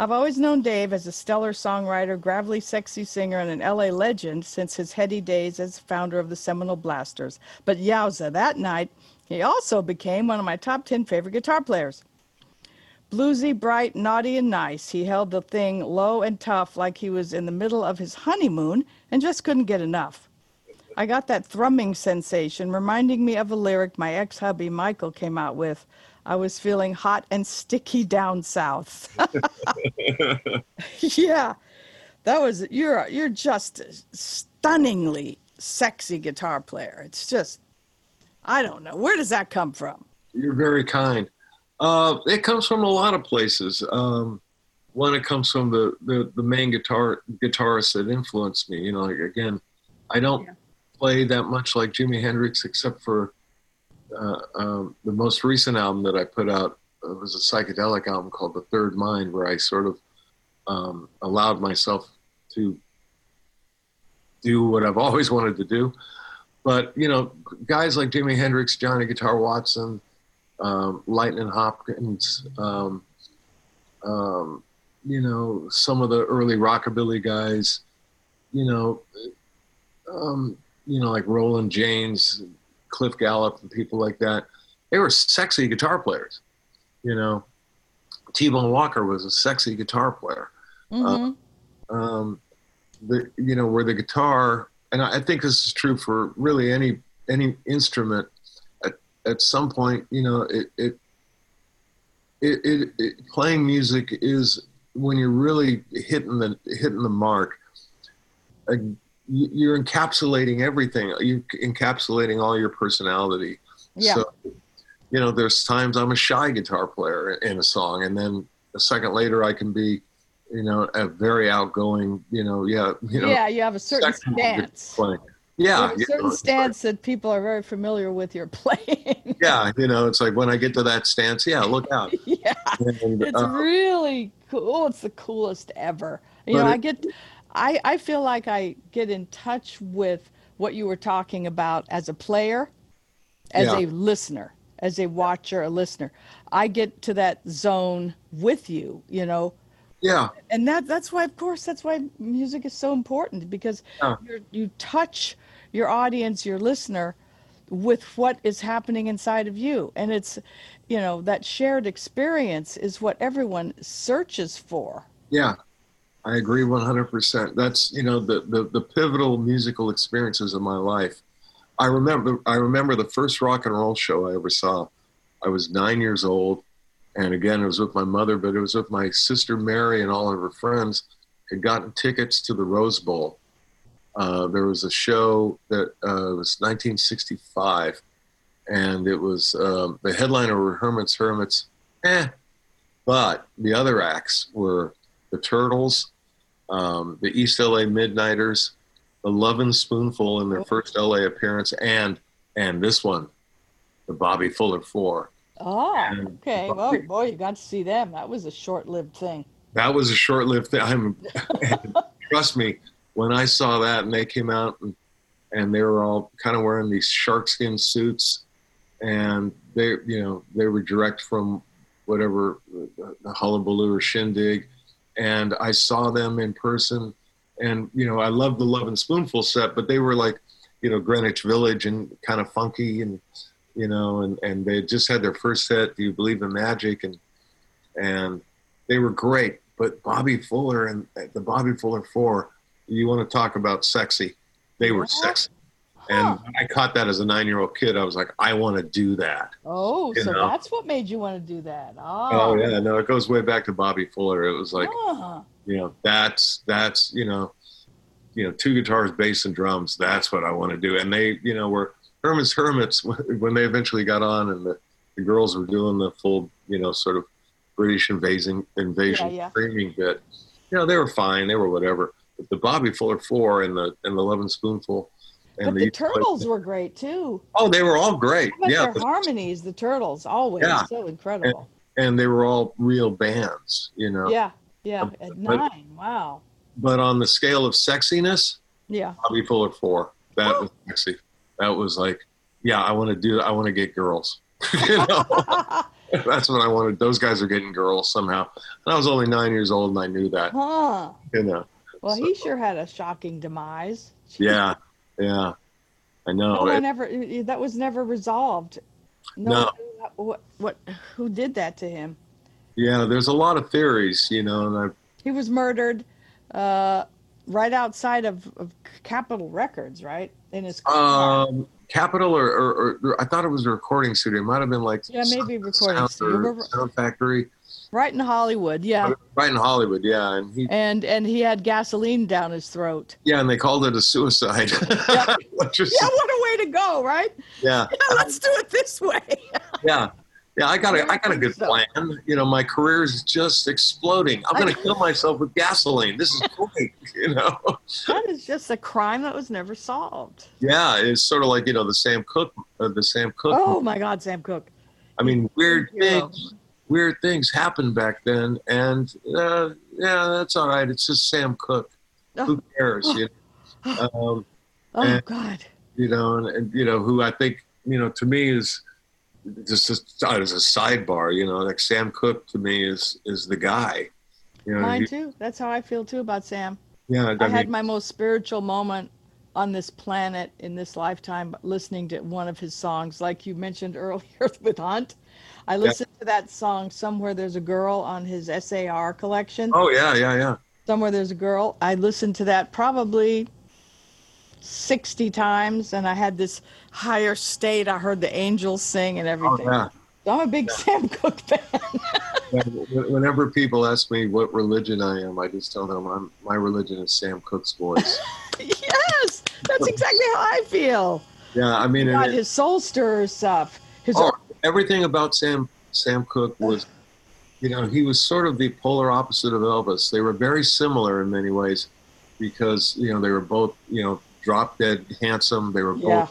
I've always known Dave as a stellar songwriter, gravelly, sexy singer, and an LA legend since his heady days as founder of the seminal Blasters. But yowza, that night, he also became one of my top 10 favorite guitar players. Bluesy, bright, naughty, and nice, he held the thing low and tough like he was in the middle of his honeymoon and just couldn't get enough. I got that thrumming sensation reminding me of a lyric my ex hubby Michael came out with. I was feeling hot and sticky down south. yeah. That was you're you're just a stunningly sexy guitar player. It's just I don't know. Where does that come from? You're very kind. Uh, it comes from a lot of places. Um, one, it comes from the, the, the main guitar guitarist that influenced me. You know, like, again, I don't play that much like Jimi Hendrix, except for uh, um, the most recent album that I put out. It was a psychedelic album called The Third Mind, where I sort of um, allowed myself to do what I've always wanted to do. But you know, guys like Jimi Hendrix, Johnny Guitar Watson, um, Lightning Hopkins, um, um, you know, some of the early rockabilly guys, you know, um, you know, like Roland James, Cliff Gallup, and people like that. They were sexy guitar players. You know, T-Bone Walker was a sexy guitar player. Mhm. Um, the you know where the guitar, and I I think this is true for really any any instrument. At some point, you know, it it it, it, it playing music is when you're really hitting the hitting the mark. Uh, you- you're encapsulating everything. You're encapsulating all your personality. Yeah. So, you know, there's times I'm a shy guitar player in a song, and then a second later I can be, you know, a very outgoing, you know, yeah, you know, yeah, you have a certain stance. playing. You Yeah, you certain know, it's stance that people are very familiar with your playing. yeah, you know, it's like when I get to that stance, yeah, look out. yeah, And, it's uh, really cool. It's the coolest ever. You know, it- I get, I I feel like I get in touch with what you were talking about as a player, as Yeah. a listener, as a watcher, a listener. I get to that zone with you. You know, yeah, and that that's why of course that's why music is so important because Yeah. you're, you touch your audience your listener with what is happening inside of you and it's you know that shared experience is what everyone searches for yeah. I agree 100%. That's, you know, the, the, the pivotal musical experiences of my life. I remember, I remember the first rock and roll show I ever saw. I was nine years old. And again, it was with my mother, but it was with my sister Mary and all of her friends had gotten tickets to the Rose Bowl. Uh, there was a show that uh, was 1965, and it was um, the headliner were Herman's Hermits, eh, but the other acts were the Turtles, um, the East LA Midniters, the Lovin' Spoonful in their first LA appearance, and and this one, the Bobby Fuller Four. Oh, And okay. Well, Bobby- boy, you got to see them. That was a short-lived thing. That was a short-lived thing. I'm, trust me, when I saw that and they came out and, and they were all kind of wearing these sharkskin suits, and they, you know, they were direct from whatever uh, the Hullabaloo or Shindig, and I saw them in person, and you know, I loved the Lovin' Spoonful set, but they were like, you know, Greenwich Village and kind of funky and you know, and and they just had their first set, Do You Believe in Magic, and and they were great. But Bobby Fuller and the Bobby Fuller Four, you want to talk about sexy? They were sexy. And I caught that as a nine-year-old kid. I was like, I want to do that. Oh, You so know. that's what made you want to do that. Oh, Oh yeah, no, it goes way back to Bobby Fuller. It was like, Ah. you know, that's that's you know, you know, two guitars, bass, and drums. That's what I want to do. And they, you know, were Herman's Hermits when they eventually got on, and the, the girls were doing the full, you know, sort of British invasion invasion Yeah, yeah. screaming bit. You know, they were fine. They were whatever. But the Bobby Fuller Four and the and the Lovin' Spoonful. And But the Turtles were great too. Oh, they were all great. Yeah, their but- harmonies? The Turtles always Yeah. so incredible. and they were all real bands. You know. Yeah, yeah. Um, but- At nine, wow. But on the scale of sexiness, Yeah. Bobby Fuller four. That was sexy. That was like, yeah, I want to do. I want to get girls. you know, that's what I wanted. Those guys are getting girls somehow. And I was only nine years old, and I knew that. Huh. You know. Well, he sure had a shocking demise. Yeah, yeah. I know. No It- one ever. That was never resolved. No. No. What? What? Who did that to him? yeah, there's a lot of theories, you know, and I He was murdered, uh, right outside of, of Capitol Records, right in his car. Um, Capitol or, or, or I thought it was a recording studio. It might have been like Yeah, maybe recording Sound, studio. or Sound Factory, right in Hollywood. Yeah. right in Hollywood. Yeah, and he And and he had gasoline down his throat. yeah, and they called it a suicide. Yeah, what a way to go, right? yeah, Yeah, let's do it this way. yeah, yeah. I got a I got a good plan. You know, my career is just exploding. I'm gonna kill myself with gasoline. This is great. You know. that is just a crime that was never solved. Yeah, it's sort of like you know the Sam Cooke, uh, the Sam Cooke. Oh my God, Sam Cooke. I mean, weird things, weird things happened back then, and uh, yeah, that's all right. It's just Sam Cooke. Who cares? You know? Um, Oh And- God. you know, and, and you know who I think you know to me is just as, as a sidebar. You know, like Sam Cooke to me is is the guy. You know, Mine he- too. That's how I feel too about Sam. yeah. I, I had my most spiritual moment on this planet in this lifetime listening to one of his songs, like you mentioned earlier with Hunt. I listened to that song, Somewhere There's a Girl, on his SAR collection. oh yeah, yeah, yeah. Somewhere There's a Girl. I listened to that probably 60 times, and I had this higher state. I heard the angels sing and everything. Oh everything. yeah. So I'm a big Sam Cooke fan. Yeah, Whenever people ask me what religion I am, I just tell them I'm my religion is Sam Cooke's voice. yes, that's exactly how I feel. yeah, I mean, and God, it- his soul stirrer stuff. His oh, everything about Sam Sam Cooke was, you know, he was sort of the polar opposite of Elvis. They were very similar in many ways, because you know they were both you know drop dead handsome. They were both Yeah.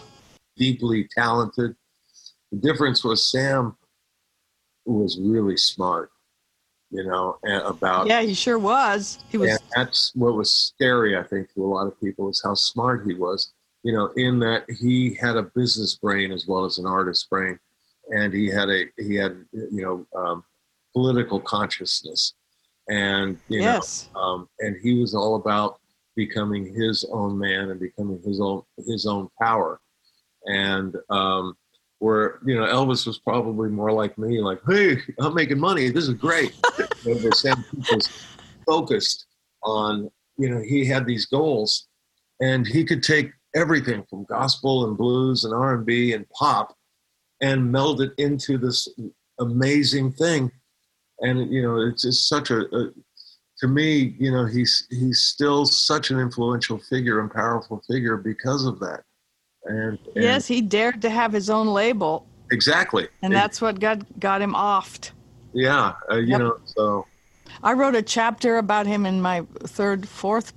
deeply talented. The difference was Sam was really smart, you know, about Yeah, he sure was. He was. that's what was scary, I think, to a lot of people is how smart he was. You know, in that he had a business brain as well as an artist brain, and he had a he had you know um, political consciousness, and you Yes. know, um, and he was all about becoming his own man and becoming his own his own power, and um, where you know Elvis was probably more like me, like, hey, I'm making money, this is great. But Sam was focused on you know he had these goals and he could take everything from gospel and blues and r&b and pop and meld it into this amazing thing. And you know it's just such a, a to me you know he's he's still such an influential figure and powerful figure because of that and, and Yes, he dared to have his own label, exactly and that's what got got him offed. yeah uh, you Yep. know so I wrote a chapter about him in my third, fourth,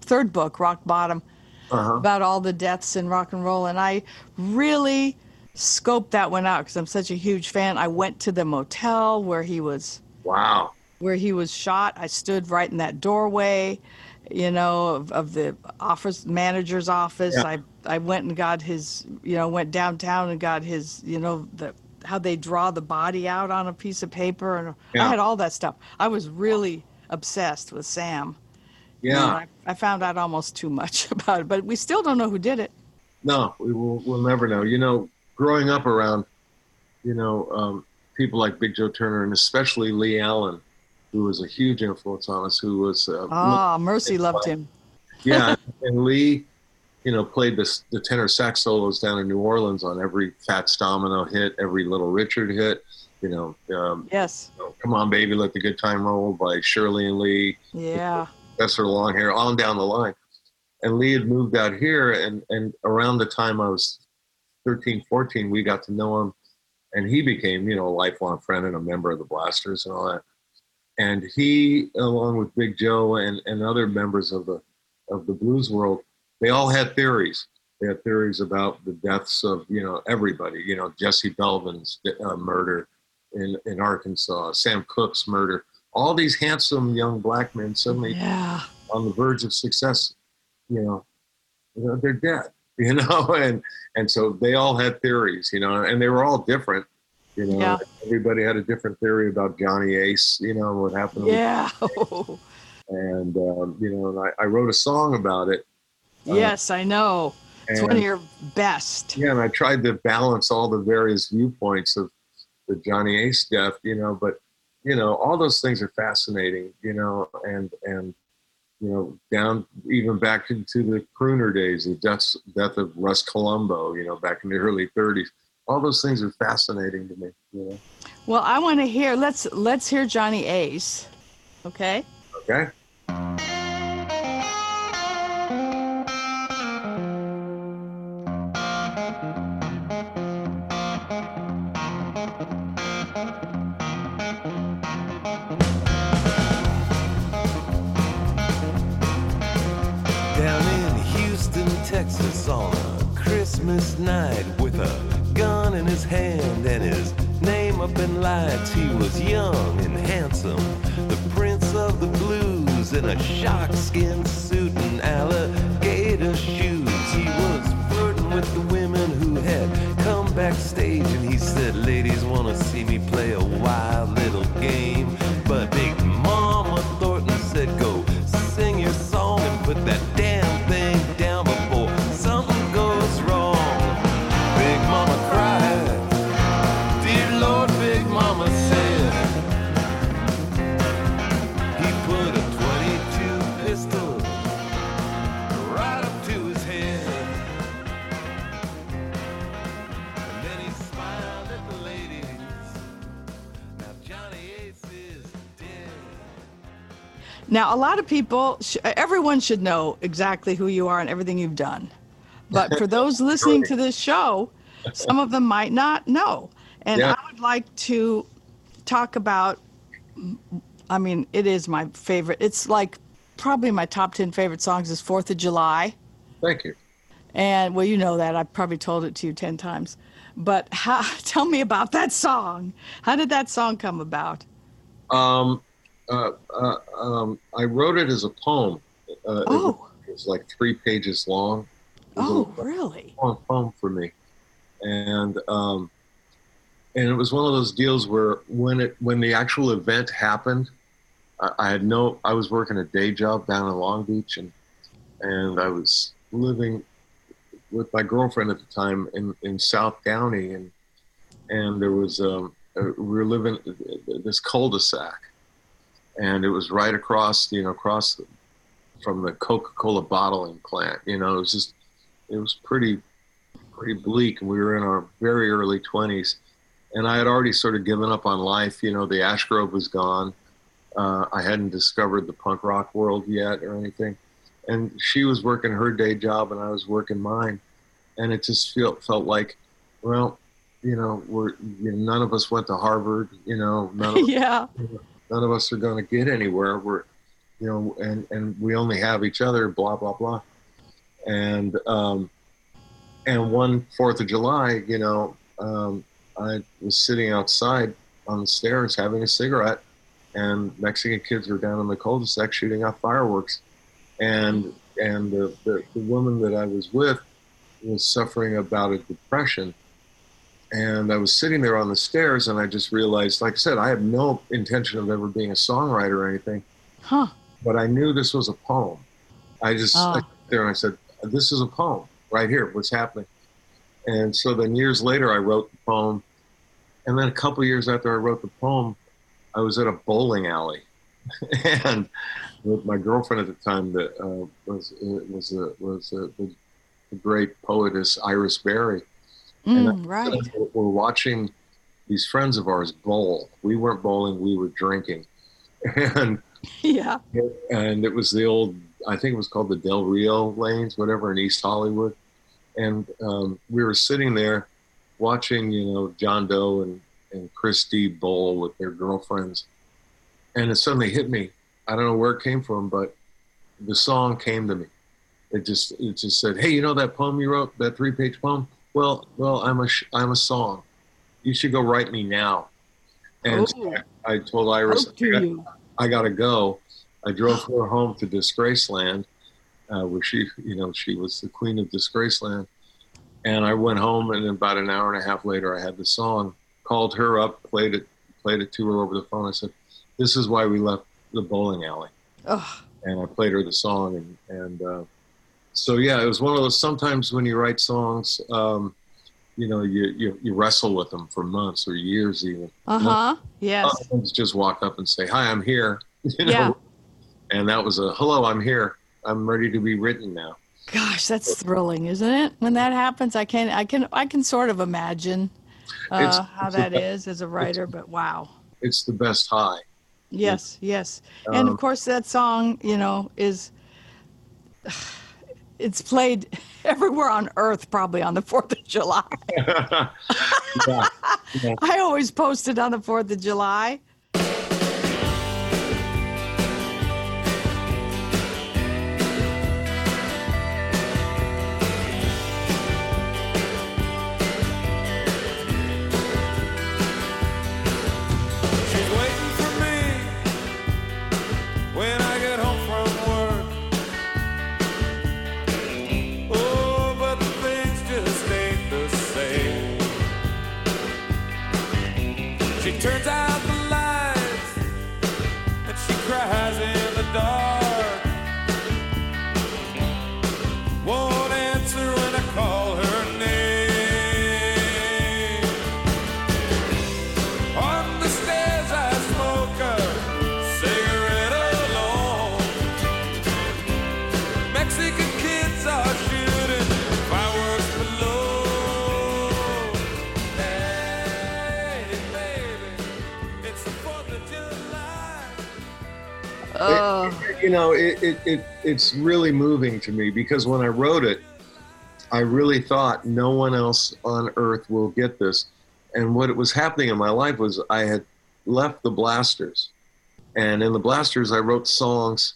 third book, Rock Bottom, Uh-huh. about all the deaths in rock and roll, and I really scoped that one out because I'm such a huge fan. I went to the motel where he was Wow. where he was shot. I stood right in that doorway, you know, of, of the office manager's office. Yeah. I I went and got his, you know, went downtown and got his, you know, the how they draw the body out on a piece of paper, and Yeah. I had all that stuff. I was really obsessed with Sam. You know, Yeah. I, I found out almost too much about it, but we still don't know who did it. No, we will. We'll never know. You know, growing up around, you know, um, people like Big Joe Turner and especially Lee Allen, who was a huge influence on us. Who was uh, Ah, Mercy loved him. yeah, and Lee, you know, played the the tenor sax solos down in New Orleans on every Fats Domino hit, every Little Richard hit. You know, um, Yes. you know, Come on, baby, let the good time roll by Shirley and Lee. Yeah. Professor Longhair, on down the line. And Lee had moved out here, and, and around the time I was 13, 14, we got to know him, and he became, you know, a lifelong friend and a member of the Blasters and all that. And he, along with Big Joe and, and other members of the of the blues world, they all had theories. They had theories about the deaths of, you know, everybody. You know, Jesse Belvin's uh, murder in in Arkansas, Sam Cooke's murder. All these handsome young black men suddenly Yeah. on the verge of success, you know, you know, they're dead, you know, and and so they all had theories, you know, and they were all different, you know. Yeah. Everybody had a different theory about Johnny Ace, you know, what happened. Yeah. and um, you know, and I, I wrote a song about it. yes, I know. It's one of your best. yeah, and I tried to balance all the various viewpoints of the Johnny Ace death, you know, but you know, all those things are fascinating, you know, and and you know, down even back into the crooner days, the death death of Russ Columbo, you know, back in the early '30s. All those things are fascinating to me, you know. Well, I want to hear. Let's let's hear Johnny Ace. Okay. Okay. down in Houston, Texas on a Christmas night with a gun in his hand and his name up in lights. He was young and handsome, the prince of the blues in a shark skin suit and alligator shoes. He was flirting with the women who had come backstage and he said, Ladies wanna see me play a wild a lot of people, sh- everyone should know exactly who you are and everything you've done. But for those listening to this show, some of them might not know. And Yeah. I would like to talk about, I mean, it is my favorite. It's like probably my top 10 favorite songs is Fourth of July. Thank you. And well, you know that. I've probably told it to you 10 times. But how, tell me about that song. How did that song come about? Um, uh, uh, um, I wrote it as a poem. Uh, it, was, Oh. it was like three pages long. A- Oh, really? long poem for me, and um, and it was one of those deals where when it when the actual event happened, I, I had no I was working a day job down in Long Beach, and and I was living with my girlfriend at the time in in South Downey, and and there was um, uh, we were living this cul-de-sac, and it was right across you know across the, from the Coca-Cola bottling plant. You know, it was just it was pretty pretty bleak and we were in our very early 20s and i had already sort of given up on life you know the ash grove was gone uh, i hadn't discovered the punk rock world yet or anything and she was working her day job and i was working mine and it just felt felt like well you know we're you know, none of us went to harvard you know none of yeah. None of us are going to get anywhere. We're, you know, and and we only have each other. Blah blah blah. And um, and one Fourth of July, you know, um, I was sitting outside on the stairs having a cigarette, and Mexican kids were down in the cul-de-sac shooting off fireworks, and and the, the, the woman that I was with was suffering about a depression. And I was sitting there on the stairs, and I just realized, like I said, I have no intention of ever being a songwriter or anything, Huh. but I knew this was a poem. I just Oh. I there and I said, "This is a poem right here. What's happening?" And so then years later, I wrote the poem, and then a couple years after I wrote the poem, I was at a bowling alley, and with my girlfriend at the time that uh, was uh, was uh, was uh, the, the great poetess Iris Berry. And Mm, right. we're- watching these friends of ours bowl. We weren't bowling; we were drinking, and Yeah. and it was the old I think it was called the Del Rio lanes, whatever in East Hollywood. And um, we were sitting there watching, you know, John Doe and, and Christy bowl with their girlfriends. And it suddenly hit me. I don't know where it came from, but the song came to me. It just it just said, "Hey, you know that poem you wrote, that three-page poem? Well, well, I'm a sh- I'm a song. You should go write me now." And Oh. I told Iris, Hope to. I gotta go. I drove her home to Disgraceland, uh, where she, you know, she was the queen of Disgraceland. And I went home, and about an hour and a half later, I had the song. Called her up, played it, played it to her over the phone. I said, "This is why we left the bowling alley." Ugh. And I played her the song, and and uh, so yeah, it was one of those. Sometimes when you write songs, um, you know, you, you you wrestle with them for months or years, even. Uh huh. Yes. Sometimes just walk up and say, "Hi, I'm here." You know? Yeah. And that was a hello. I'm here. I'm ready to be written now. Gosh, that's thrilling, isn't it? When that happens, I can I can I can sort of imagine uh, how that is as a writer. But wow. It's the best high. Yes, yes. And Um, of course that song, you know, is it's played everywhere on earth probably on the 4th of July. yeah. I always post it on the 4th of July. You know, it, it, it it's really moving to me because when I wrote it, I really thought no one else on earth will get this. And what was happening in my life was I had left the Blasters, and in the Blasters I wrote songs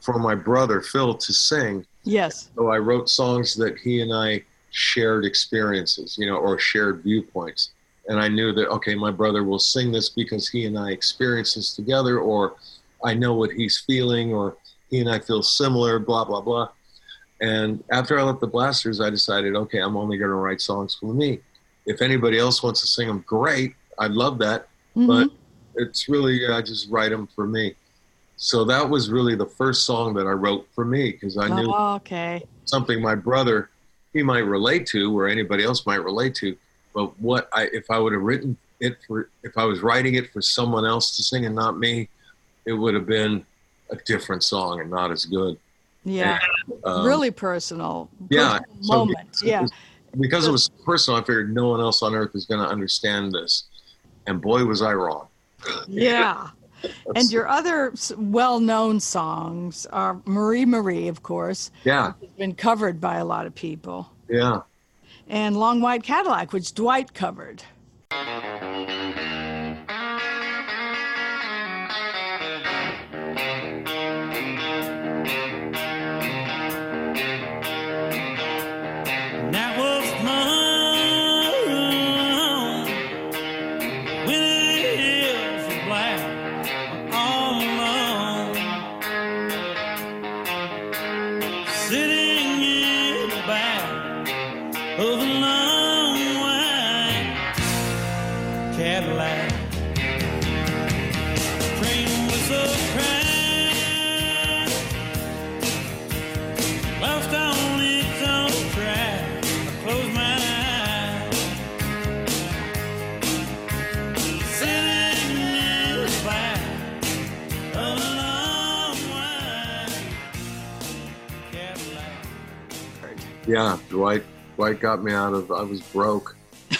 for my brother Phil to sing. yes. So I wrote songs that he and I shared experiences, you know, or shared viewpoints. And I knew that, okay, my brother will sing this because he and I experienced this together, or I know what he's feeling, or he and I feel similar, blah, blah, blah. And after I left the Blasters, I decided, okay, I'm only going to write songs for me. If anybody else wants to sing them, great. I'd love that. But Mhm. it's really, I just write them for me. So that was really the first song that I wrote for me because I knew Oh, okay. something my brother he might relate to or anybody else might relate to but what i if i would have written it for if i was writing it for someone else to sing and not me it would have been a different song and not as good Yeah. um, really personal. yeah personal so moment. because- Yeah. because it was personal i figured no one else on earth is going to understand this and boy was i wrong Yeah. And your other well-known songs are Marie Marie, of course, yeah has been covered by a lot of people, yeah and Long White Cadillac, which Dwight covered. Yeah, Dwight. Dwight got me out of. I was broke.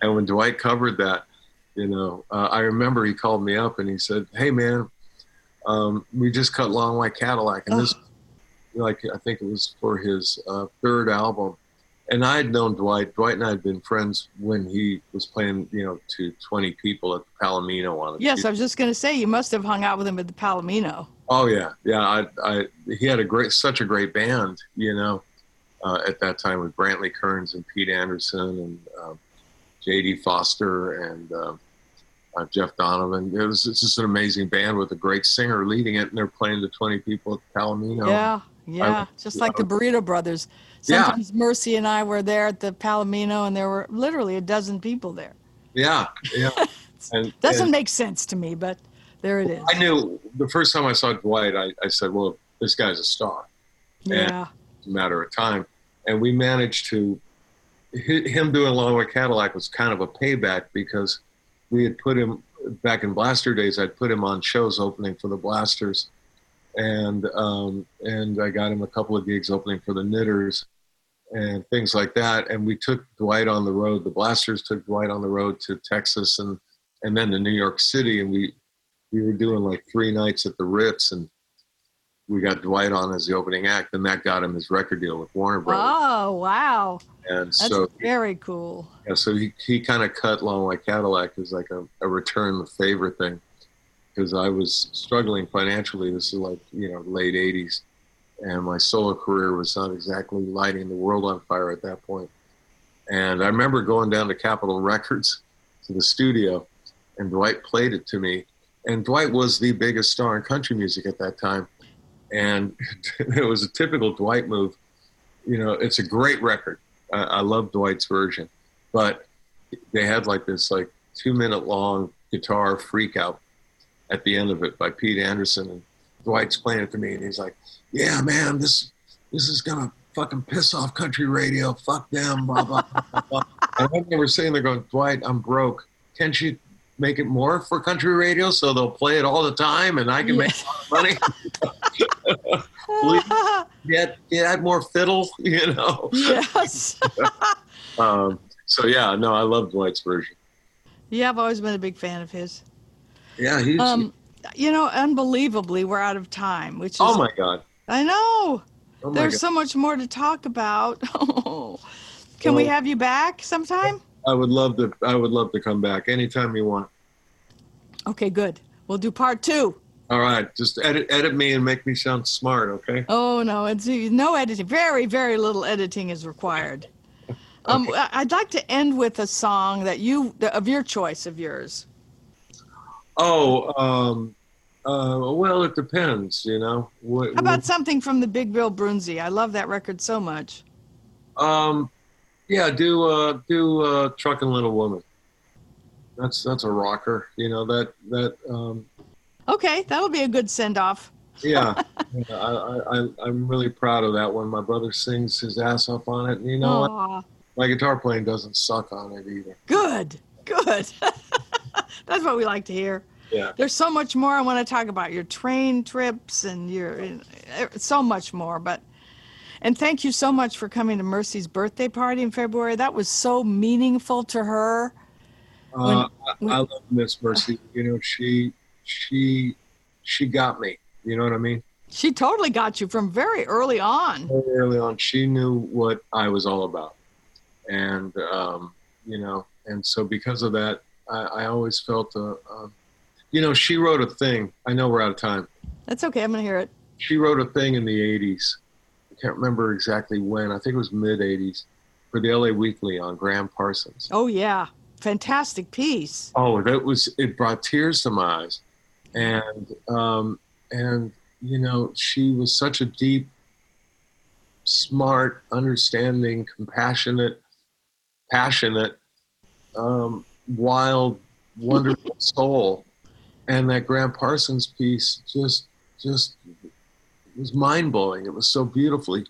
And when Dwight covered that, you know, uh, I remember he called me up and he said, "Hey man, um, we just cut Long White Cadillac, and this, like, I think it was for his uh, third album." And I had known Dwight. Dwight and I had been friends when he was playing, you know, to 20 people at the Palomino on Yes, I was just going to say you must have hung out with him at the Palomino. Oh yeah, yeah. I, I, he had a great, such a great band, you know, uh, at that time with Brantley Kearns and Pete Anderson and um, J.D. Foster and uh, uh, Jeff Donovan. It was it's just an amazing band with a great singer leading it, and they're playing to 20 people at Palomino. Yeah, yeah, just like the Burrito Brothers. Yeah. Sometimes Mercy and I were there at the Palomino, and there were literally a dozen people there. yeah, yeah. And, Doesn't and make sense to me, but there it is. I knew the first time I saw Dwight, I, I said, "Well, this guy's a star." Yeah, It's a matter of time. And we managed to, him doing Long White Cadillac was kind of a payback because we had put him, back in Blaster days, I'd put him on shows opening for the Blasters. And, um, and I got him a couple of gigs opening for the Knitters and things like that. And we took Dwight on the road. The Blasters took Dwight on the road to Texas and, and then to New York City. And we, we were doing like three nights at the Ritz and we got Dwight on as the opening act, and that got him his record deal with Warner Brothers. Oh wow, and that's so, very cool. yeah, so he, he kind of cut Long White Cadillac as like a, a return the favor thing, because I was struggling financially. This is like you know late '80s, and my solo career was not exactly lighting the world on fire at that point. And I remember going down to Capitol Records to the studio, and Dwight played it to me. And Dwight was the biggest star in country music at that time. And it was a typical Dwight move. You know, it's a great record. I, I love Dwight's version, but they had like this like two minute long guitar freak out at the end of it by Pete Anderson. And Dwight's playing it to me, and he's like, "Yeah, man, this this is gonna fucking piss off country radio. Fuck them." Blah blah blah. blah. and I remember sitting there going, "Dwight, I'm broke. Can't you make it more for country radio so they'll play it all the time and I can make a lot of money? Get add more fiddle, you know." yes. Um, so yeah, no, I love Dwight's version. yeah, I've always been a big fan of his. Yeah, he's. Um, you know, unbelievably, we're out of time, which is oh my god. I know. Oh There's god. so much more to talk about. Can we have you back sometime? I would love to. I would love to come back anytime you want. Okay, good. We'll do part two. All right, just edit edit me and make me sound smart, okay? Oh no, it's no editing. Very, very little editing is required. Um, I- I'd like to end with a song that you of your choice of yours. Oh, um, uh, well, it depends, you know. What, How about something from the Big Bill Broonzy? I love that record so much. um, yeah, do uh, do uh, Truckin' Little Woman. That's that's a rocker, you know that that um, Okay, that'll be a good send off. yeah. yeah I, I I'm really proud of that one. My brother sings his ass off on it, and you know what? My guitar playing doesn't suck on it either. good, good. That's what we like to hear. Yeah. There's so much more I want to talk about your train trips and your eh, so much more. But and thank you so much for coming to Mercy's birthday party in February. That was so meaningful to her. Uh, when- I, I love Miss Mercy. You know, she she she got me. You know what I mean? She totally got you from very early on. Very early on, she knew what I was all about, and um, you know, and so because of that, I, I always felt a, um, you know, she wrote a thing. I know we're out of time. That's okay. I'm gonna hear it. She wrote a thing in the '80s. I can't remember exactly when. I think it was mid '80s for the LA Weekly on Gram Parsons. Oh yeah, fantastic piece. Oh, that was it brought tears to my eyes, and um, and you know she was such a deep, smart, understanding, compassionate, passionate, um, wild, wonderful soul, and that Gram Parsons piece just just was mind blowing. It was so beautifully,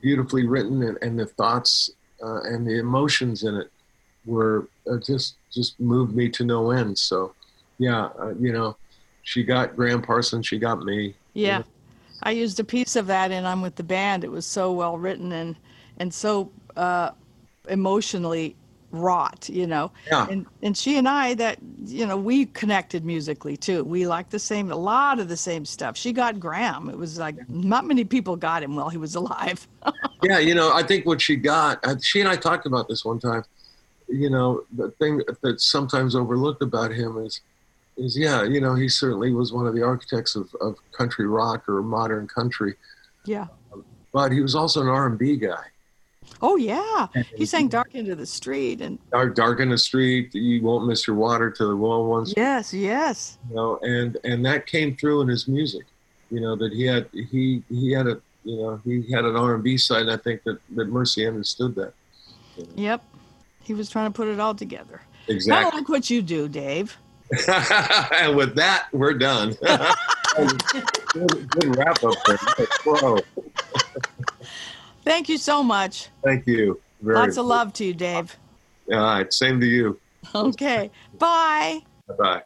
beautifully written, and, and the thoughts uh, and the emotions in it were uh, just just moved me to no end. So, yeah, uh, you know, she got Gram Parsons, she got me. Yeah. I used a piece of that and I'm with the band. It was so well written and and so uh, emotionally wrought, you know. Yeah. And and she and I that you know we connected musically too. We liked the same a lot of the same stuff. She got Gram. It was like not many people got him while he was alive. yeah, you know, I think what she got, uh, she and I talked about this one time. You know, the thing that's sometimes overlooked about him is, is yeah, you know, he certainly was one of the architects of, of country rock or modern country, yeah. but he was also an R&B guy. Oh yeah. He sang Dark End of the Street and Dark, dark in the street, you won't miss your water till the well ones. yes, yes. You know, and and that came through in his music. You know that he had he he had a you know he had an R&B side. And I think that that Mercy understood that Yep. He was trying to put it all together. Kind of like what you do, Dave. and with that, we're done. good, good wrap up there. Thank you so much. Thank you. Very Lots of love to you, Dave. All right. Same to you. Okay. Bye. Bye.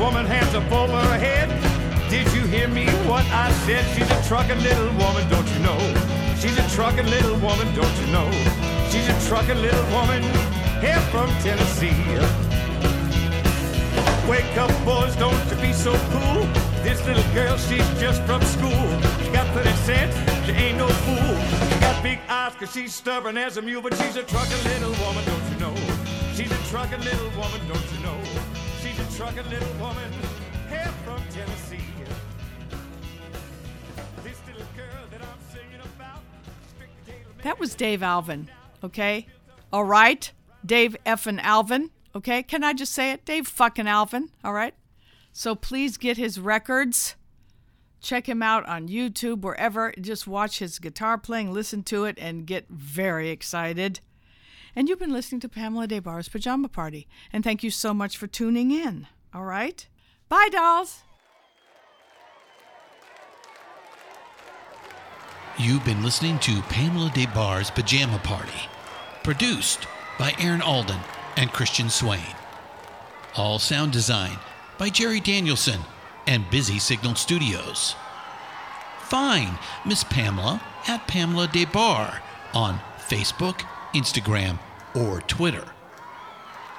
Woman hands up over her head? Did you hear me what I said? She's a truckin' little woman, don't you know? She's a truckin' little woman, don't you know? She's a truckin' little woman here from Tennessee. Wake up, boys, don't you be so cool. This little girl, she's just from school. She got 30 cents, she ain't no fool. She got big eyes, cause she's stubborn as a mule, but she's a truckin' little woman, don't you know? She's a truckin' little woman, don't you know? Trucking little woman from Tennessee. That. That was Dave Alvin, okay? All right? Dave effing Alvin, okay? Can I just say it? Dave fucking Alvin, all right? So please get his records. Check him out on YouTube, wherever. Just watch his guitar playing, listen to it, and get very excited. And you've been listening to Pamela Des Barres' Pajama Party. And thank you so much for tuning in, all right? Bye, dolls. You've been listening to Pamela Des Barres' Pajama Party, produced by Aaron Alden and Christian Swain. All sound design by Jerry Danielson and Busy Signal Studios. Find Miss Pamela at Pamela Des Barres on Facebook, Instagram, or Twitter.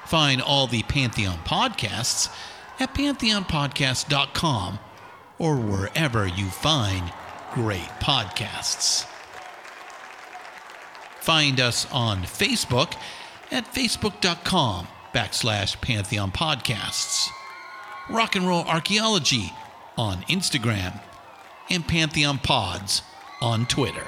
Find all the Pantheon podcasts at pantheonpodcast.com or wherever you find great podcasts. Find us on Facebook at facebook.com backslash Pantheon Podcasts, Rock and Roll Archaeology on Instagram, and Pantheon Pods on Twitter.